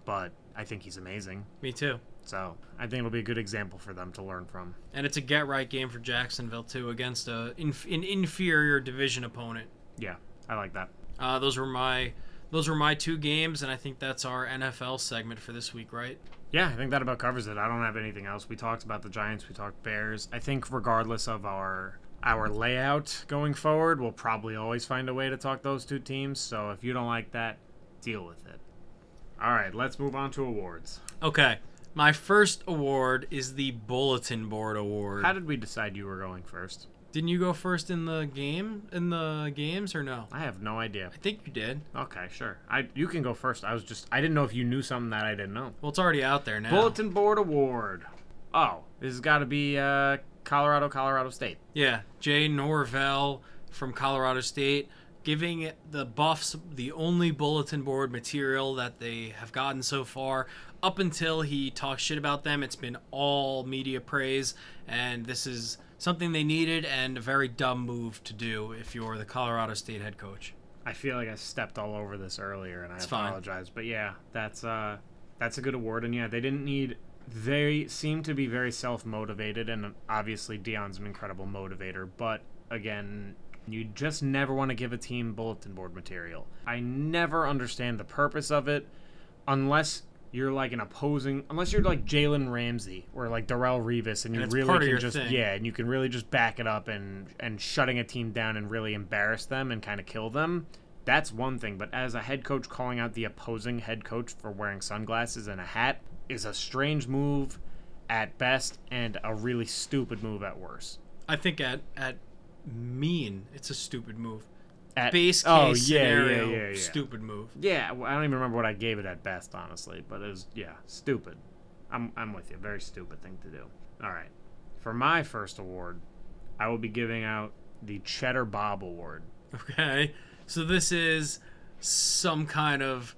but I think he's amazing. Me too. So I think it'll be a good example for them to learn from. And it's a get right game for Jacksonville too against a inf- an inferior division opponent. Yeah, I like that. Uh, those were my those were my two games, and I think that's our NFL segment for this week, right? Yeah, I think that about covers it. I don't have anything else. We talked about the Giants, we talked Bears. I think regardless of our our layout going forward, we'll probably always find a way to talk those two teams. So if you don't like that, deal with it. All right, let's move on to awards. Okay. My first award is the Bulletin Board Award. How did we decide you were going first? Didn't you go first in the game in the games or no? I have no idea. I think you did. Okay, sure. I you can go first. I was just I didn't know if you knew something that I didn't know. Well, it's already out there now. Bulletin Board Award. Oh, this has got to be uh, Colorado, Colorado State. Yeah, Jay Norvell from Colorado State giving the Buffs the only bulletin board material that they have gotten so far. Up until he talks shit about them, it's been all media praise, and this is something they needed and a very dumb move to do if you're the Colorado State head coach. I feel like I stepped all over this earlier, and I It's fine. apologize. But yeah, that's uh, that's a good award, and yeah, they didn't need. They seem to be very self motivated, and obviously Deion's an incredible motivator. But again, you just never want to give a team bulletin board material. I never understand the purpose of it, unless you're like an opposing, unless you're like Jalen Ramsey or like Darrelle Revis, and you And really can just thing. yeah, and you can really just back it up and and shutting a team down and really embarrass them and kind of kill them. That's one thing, but as a head coach calling out the opposing head coach for wearing sunglasses and a hat is a strange move at best and a really stupid move at worst. I think at at mean, it's a stupid move. At, Base oh, case oh, yeah, scenario, yeah, yeah, yeah. stupid move. Yeah, well, I don't even remember what I gave it at best, honestly, but it was yeah, stupid. I'm I'm with you. Very stupid thing to do. All right, for my first award, I will be giving out the Cheddar Bob Award. Okay. So this is some kind of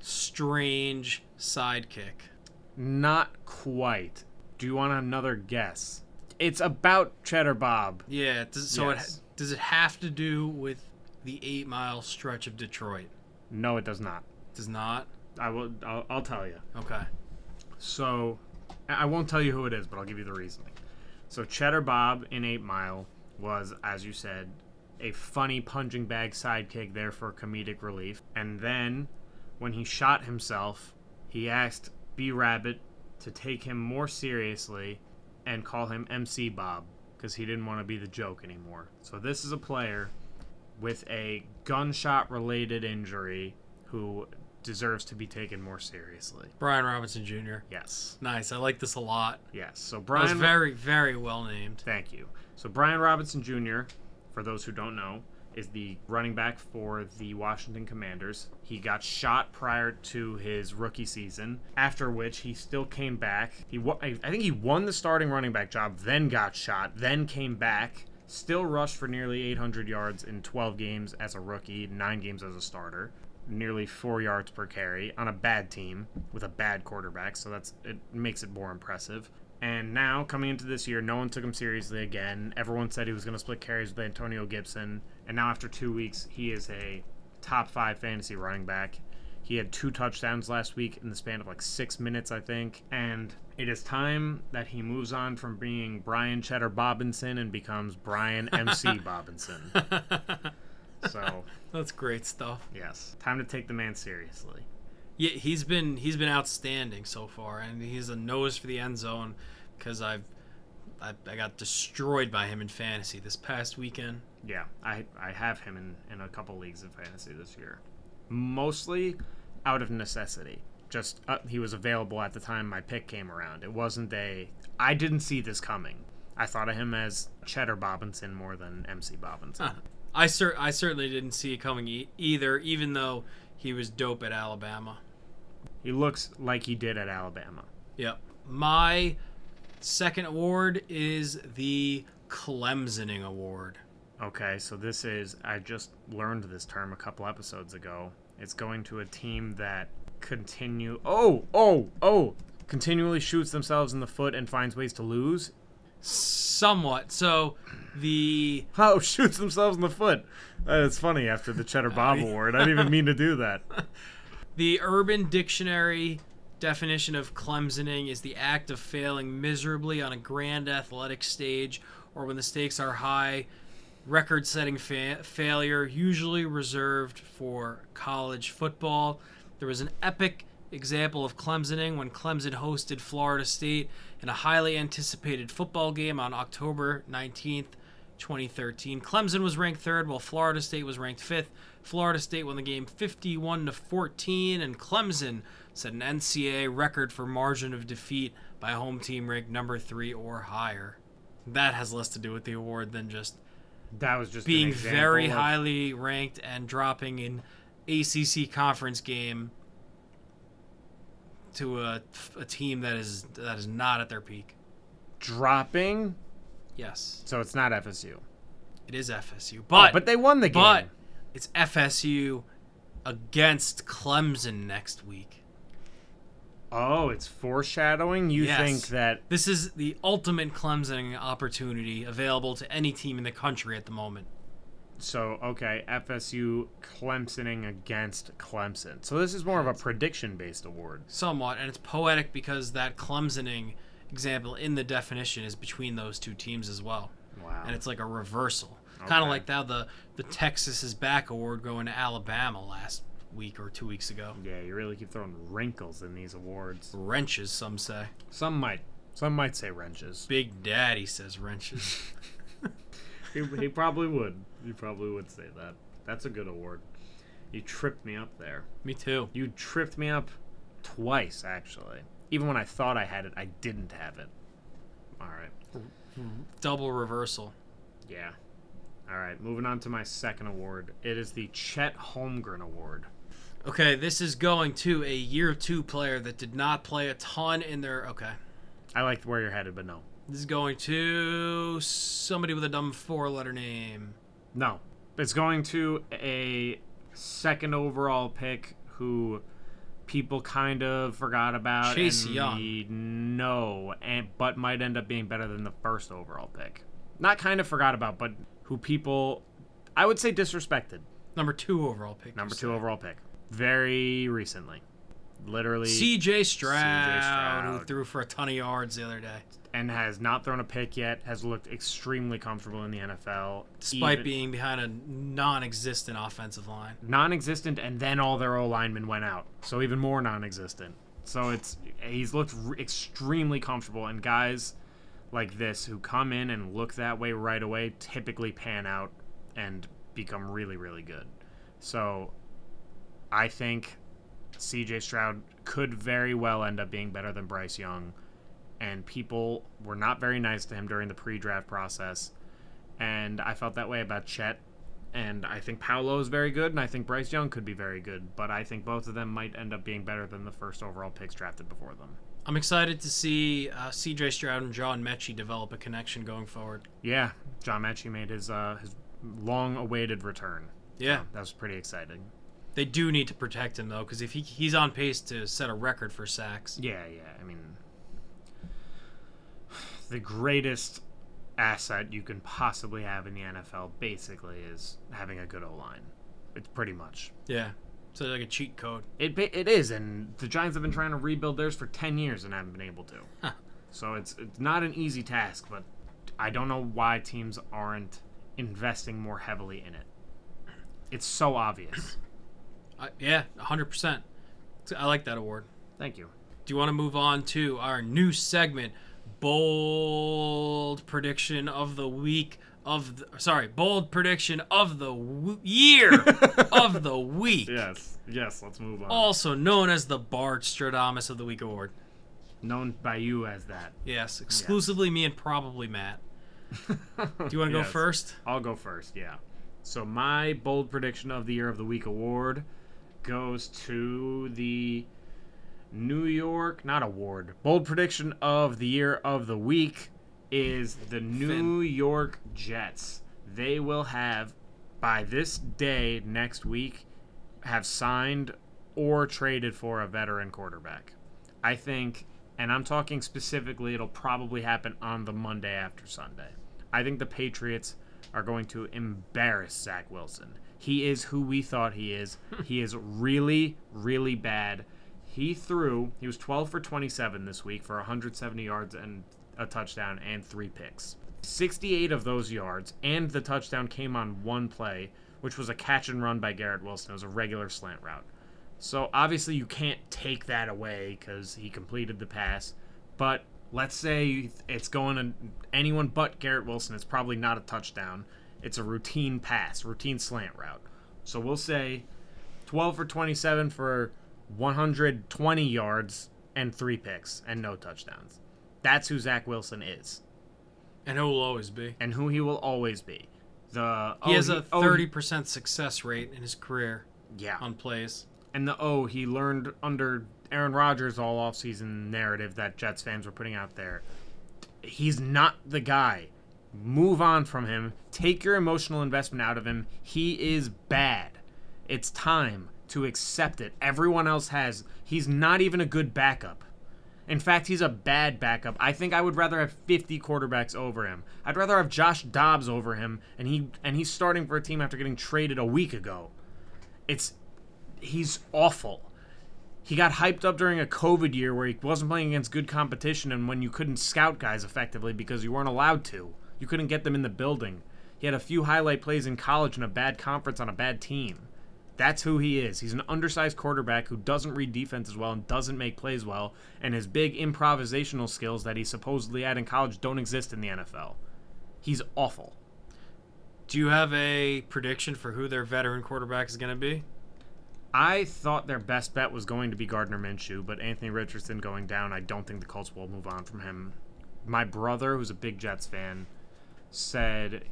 strange sidekick. Not quite. Do you want another guess? It's about Cheddar Bob. Yeah. Does, so Yes. it does it have to do with the eight mile stretch of Detroit? No, it does not. Does not. I will. I'll, I'll tell you. Okay. So, I I won't tell you who it is, but I'll give you the reasoning. So, Cheddar Bob in Eight Mile was, as you said, a funny punching bag sidekick there for comedic relief. And then, when he shot himself, he asked B Rabbit to take him more seriously and call him MC Bob because he didn't want to be the joke anymore. So, this is a player with a gunshot related injury who deserves to be taken more seriously. Brian Robinson Jr. Yes. Nice. I like this a lot. Yes. So That was very, very well named. Thank you. So Brian Robinson Jr., for those who don't know, is the running back for the Washington Commanders. He got shot prior to his rookie season, after which he still came back. He I think he won the starting running back job, then got shot, then came back, still rushed for nearly 800 yards in 12 games as a rookie, 9 games as a starter. Nearly four yards per carry on a bad team with a bad quarterback, so that's it makes it more impressive. And now, coming into this year, no one took him seriously again. Everyone said he was going to split carries with Antonio Gibson. And now, after two weeks, he is a top five fantasy running back. He had two touchdowns last week in the span of like six minutes, I think. And it is time that he moves on from being Brian Cheddar Bobinson and becomes Brian MC [LAUGHS] Bobinson. [LAUGHS] So, That's great stuff. yes, time to take the man seriously. Yeah, he's been he's been outstanding so far, and he's a nose for the end zone because I've I, I got destroyed by him in fantasy this past weekend. Yeah, I I have him in in a couple leagues of fantasy this year, mostly out of necessity. Just uh, he was available at the time my pick came around. It wasn't a I didn't see this coming. I thought of him as Cheddar Bobinson more than MC Bobinson. Huh. I cer- I certainly didn't see it coming e- either, even though he was dope at Alabama. He looks like he did at Alabama. Yep. My second award is the Clemsoning Award. Okay, so this is I just learned this term a couple episodes ago. It's going to a team that continue Oh, oh, oh, continually shoots themselves in the foot and finds ways to lose. Somewhat. So the Oh, [LAUGHS] shoots themselves in the foot. It's funny after the Cheddar [LAUGHS] Bob Award. I didn't even mean to do that. [LAUGHS] The Urban Dictionary definition of Clemsoning is the act of failing miserably on a grand athletic stage or when the stakes are high record setting fa- failure, usually reserved for college football. There was an epic example of Clemsoning when Clemson hosted Florida State in a highly anticipated football game on October 19th, 2013. Clemson was ranked third, while Florida State was ranked fifth. Florida State won the game 51 to 14, and Clemson set an NCAA record for margin of defeat by a home team ranked number three or higher. That has less to do with the award than just That was just being very of- highly ranked and dropping in ACC conference game to a, a team that is that is not at their peak. dropping. Yes, So it's not FSU. it is FSU, But oh, but but they won the game. but it's FSU against Clemson next week. oh, it's foreshadowing. You Yes. think that This is the ultimate Clemson opportunity available to any team in the country at the moment. So? Okay, FSU Clemsoning against Clemson. So this is more of a prediction-based award. Somewhat, and it's poetic because that Clemsoning example in the definition is between those two teams as well. Wow. and it's like a reversal. Kind of like how the the Texas is back award going to Alabama last week or two weeks ago. yeah, you really keep throwing wrinkles in these awards. Wrenches, some say. Some might, some might say wrenches. Big Daddy says wrenches. [LAUGHS] He, he probably would. He probably would say that. That's a good award. You tripped me up there. Me too. You tripped me up twice, actually. Even when I thought I had it, I didn't have it. All right. Double reversal. Yeah. All right. Moving on to my second award. It is the Chet Holmgren Award. Okay, this is going to a year two player that did not play a ton in their. Okay. I like where you're headed, but no. This is going to somebody with a dumb four letter name. No. It's going to a second overall pick who people kind of forgot about. Chase and Young. know, and but might end up being better than the first overall pick. Not kind of forgot about, but who people, I would say, disrespected. Number two overall pick. Number two overall pick. Very recently. Literally. CJ Stroud, Stroud. who threw for a ton of yards the other day, and has not thrown a pick yet, has looked extremely comfortable in the NFL. despite even- being behind a non-existent offensive line. non-existent, and then all their O linemen went out, so even more non-existent. So it's he's looked r- extremely comfortable, and guys like this who come in and look that way right away typically pan out and become really, really good. So I think C.J. Stroud could very well end up being better than Bryce Young, and people were not very nice to him during the pre-draft process, and I felt that way about Chet and I think Paolo is very good, and I think Bryce Young could be very good, but I think both of them might end up being better than the first overall picks drafted before them. I'm excited to see uh, C.J. Stroud and John Metchie develop a connection going forward. Yeah, John Metchie made his uh, his long-awaited return. Yeah, That was pretty exciting. They do need to protect him though, because if he he's on pace to set a record for sacks. Yeah, yeah. I mean, the greatest asset you can possibly have in the NFL basically is having a good O line. It's pretty much. Yeah, so like a cheat code. It it is, and the Giants have been trying to rebuild theirs for ten years and haven't been able to. Huh. So it's it's not an easy task, but I don't know why teams aren't investing more heavily in it. It's so obvious. I, yeah, 100. percent I like that award. Thank you. Do you want to move on to our new segment, bold prediction of the week of the, sorry, bold prediction of the w- year [LAUGHS] of the week, Yes, yes. Let's move on. also known as the Bart Stradamus of the Week award. Known by you as that. Yes, exclusively me and probably Matt. [LAUGHS] Do you want to go first? I'll go first. Yeah. So my bold prediction of the year of the week award goes to the New York, not award. Bold prediction of the year of the week is the New York Jets. They will have by this day next week have signed or traded for a veteran quarterback. I think and I'm talking specifically it'll probably happen on the Monday after Sunday. I think the Patriots are going to embarrass Zach Wilson. He is who we thought he is. [LAUGHS] he is really, really bad. He threw, he was 12 for 27 this week for 170 yards and a touchdown and three picks. 68 of those yards and the touchdown came on one play, which was a catch and run by Garrett Wilson. It was a regular slant route. So obviously you can't take that away because he completed the pass. But let's say it's going to anyone but Garrett Wilson. It's probably not a touchdown. It's a routine pass, routine slant route. So we'll say 12 for 27 for 120 yards and three picks and no touchdowns. That's who Zach Wilson is And who will always be. and who he will always be. The He oh, has a thirty percent success rate in his career yeah, on plays. and the oh he learned under Aaron Rodgers all offseason narrative that Jets fans were putting out there. He's not the guy. Move on from him. Take your emotional investment out of him. He is bad. It's time to accept it. Everyone else has. He's not even a good backup. In fact, he's a bad backup. I think I would rather have 50 quarterbacks over him. I'd rather have Josh Dobbs over him and he and he's starting for a team after getting traded a week ago. It's he's awful. He got hyped up during a COVID year where he wasn't playing against good competition and when you couldn't scout guys effectively because you weren't allowed to. You couldn't get them in the building. He had a few highlight plays in college in a bad conference on a bad team. That's who he is. He's an undersized quarterback who doesn't read defenses well and doesn't make plays well, and his big improvisational skills that he supposedly had in college don't exist in the NFL. He's awful. Do you have a prediction for who their veteran quarterback is going to be? I thought their best bet was going to be Gardner Minshew, but Anthony Richardson going down, I don't think the Colts will move on from him. My brother, who's a big Jets fan, said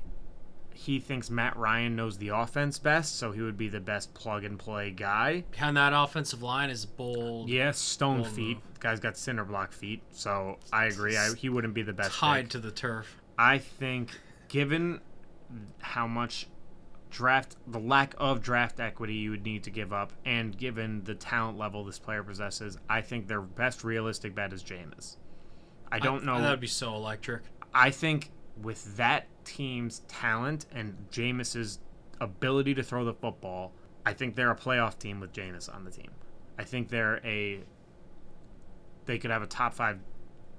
he thinks Matt Ryan knows the offense best, so he would be the best plug and play guy. Behind that offensive line is bold, Yes, stone Bold feet. move. Guy's got cinder block feet, so I agree. I, he wouldn't be the best. tied pick. to the turf. I think, given how much draft, the lack of draft equity you would need to give up, and given the talent level this player possesses, I think their best realistic bet is Jameis. I don't know. That would be so electric. I think with that team's talent and Jameis's ability to throw the football, I think they're a playoff team with Jameis on the team. I think they're a they could have a top five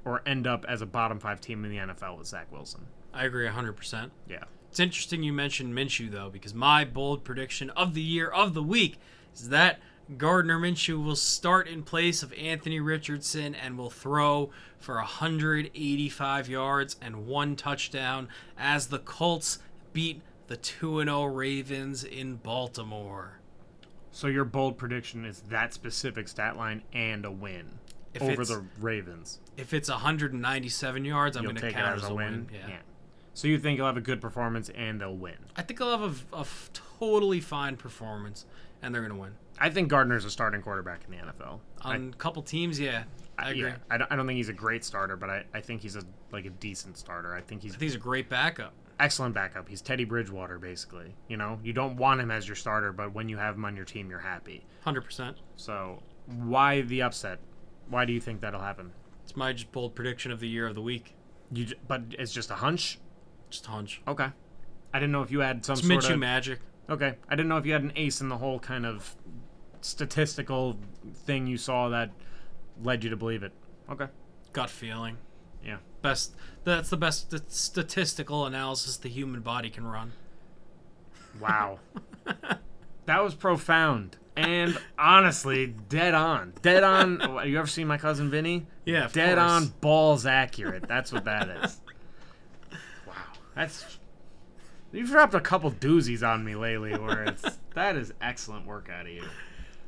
or end up as a bottom five team in the NFL with Zach Wilson. I agree 100%. Yeah. It's interesting you mentioned Minshew, though, because my bold prediction of the year, of the week, is that Gardner Minshew will start in place of Anthony Richardson and will throw for 185 yards and one touchdown as the Colts beat the 2 0 Ravens in Baltimore. So your bold prediction is that specific stat line and a win If over the Ravens. If it's 197 yards, I'm going to count as as a a win. win. Yeah. So you think you'll have a good performance and they'll win. I think I'll have a totally fine performance, and they're going to win. I think Gardner's a starting quarterback in the NFL. On a couple teams, yeah, I agree. Yeah, I don't, I don't think he's a great starter, but I, I think he's a like a decent starter. I think he's I think he's a great backup. excellent backup. He's Teddy Bridgewater, basically. You know, you don't want him as your starter, but when you have him on your team, you're happy. Hundred percent. So why the upset? Why do you think that'll happen? It's my just bold prediction of the year of the week. You, but it's just a hunch. Just a hunch. Okay. I didn't know if you had some It's sort Minshew of magic. okay. I didn't know if you had an ace in the whole kind of statistical thing you saw that led you to believe it. Okay. Gut feeling. Yeah. Best. That's the best st- statistical analysis the human body can run. Wow. [LAUGHS] that was profound. And honestly, dead on. Dead on. You ever seen my cousin Vinny? Yeah, of Dead course. on, balls accurate. That's what that is. [LAUGHS] wow. That's. You've dropped a couple doozies on me lately where it's. That is excellent work out of you.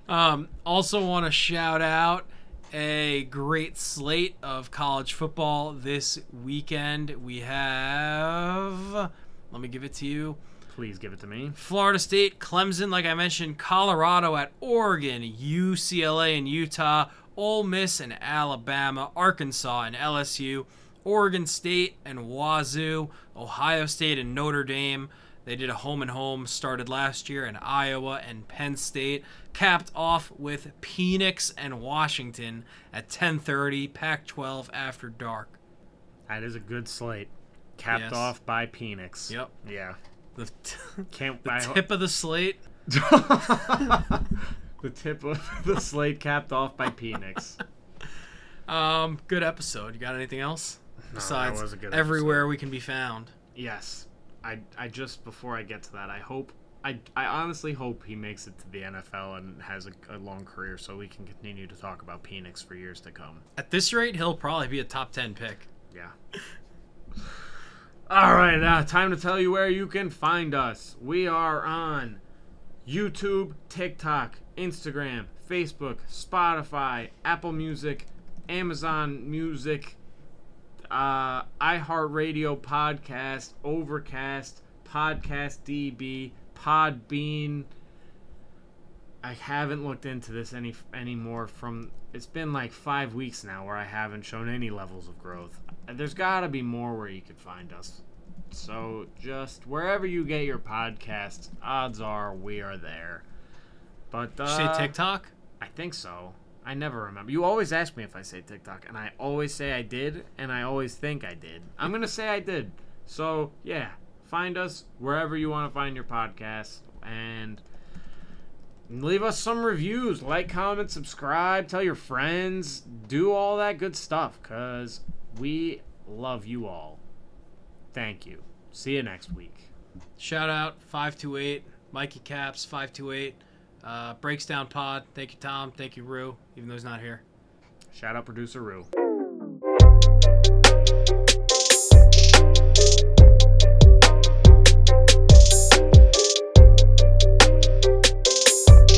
Um, also, want to shout out a great slate of college football this weekend. We have. Let me give it to you. Please give it to me. Florida State, Clemson, like I mentioned, Colorado at Oregon, UCLA and Utah, Ole Miss and Alabama, Arkansas and LSU, Oregon State and Wazzu, Ohio State and Notre Dame. They did a home and home started last year, in Iowa and Penn State capped off with Penix and Washington at 10:30, Pac-12 after dark. That is a good slate. Capped Yes. off by Penix. Yep. Yeah. The, Can't the I- tip of the slate. [LAUGHS] the tip of the slate capped off by Penix. Um, good episode. You got anything else? besides was a good everywhere episode. we can be found. Yes, I I just before I get to that, I hope I I honestly hope he makes it to the NFL and has a, a long career, so we can continue to talk about Penix for years to come. At this rate, he'll probably be a top 10 pick. Yeah. [LAUGHS] All right, uh, time to tell you where you can find us. We are on YouTube, TikTok, Instagram, Facebook, Spotify, Apple Music, Amazon Music, uh, iHeartRadio Podcast, Overcast, Podcast DB, Podbean. I haven't looked into this any anymore. From it's been like five weeks now where I haven't shown any levels of growth. There's got to be more where you could find us. So just wherever you get your podcasts, odds are we are there. But uh, you say TikTok? I think so. I never remember. You always ask me if I say TikTok, and I always say I did, and I always think I did. I'm gonna say I did. So yeah, find us wherever you want to find your podcast and leave us some reviews. Like, comment, subscribe, tell your friends, do all that good stuff, cause we love you all. Thank you. See you next week. Shout out 528, Mikey Caps 528, uh, Breaks Down Pod. Thank you, Tom. Thank you, Rue, even though he's not here. Shout out producer Rue.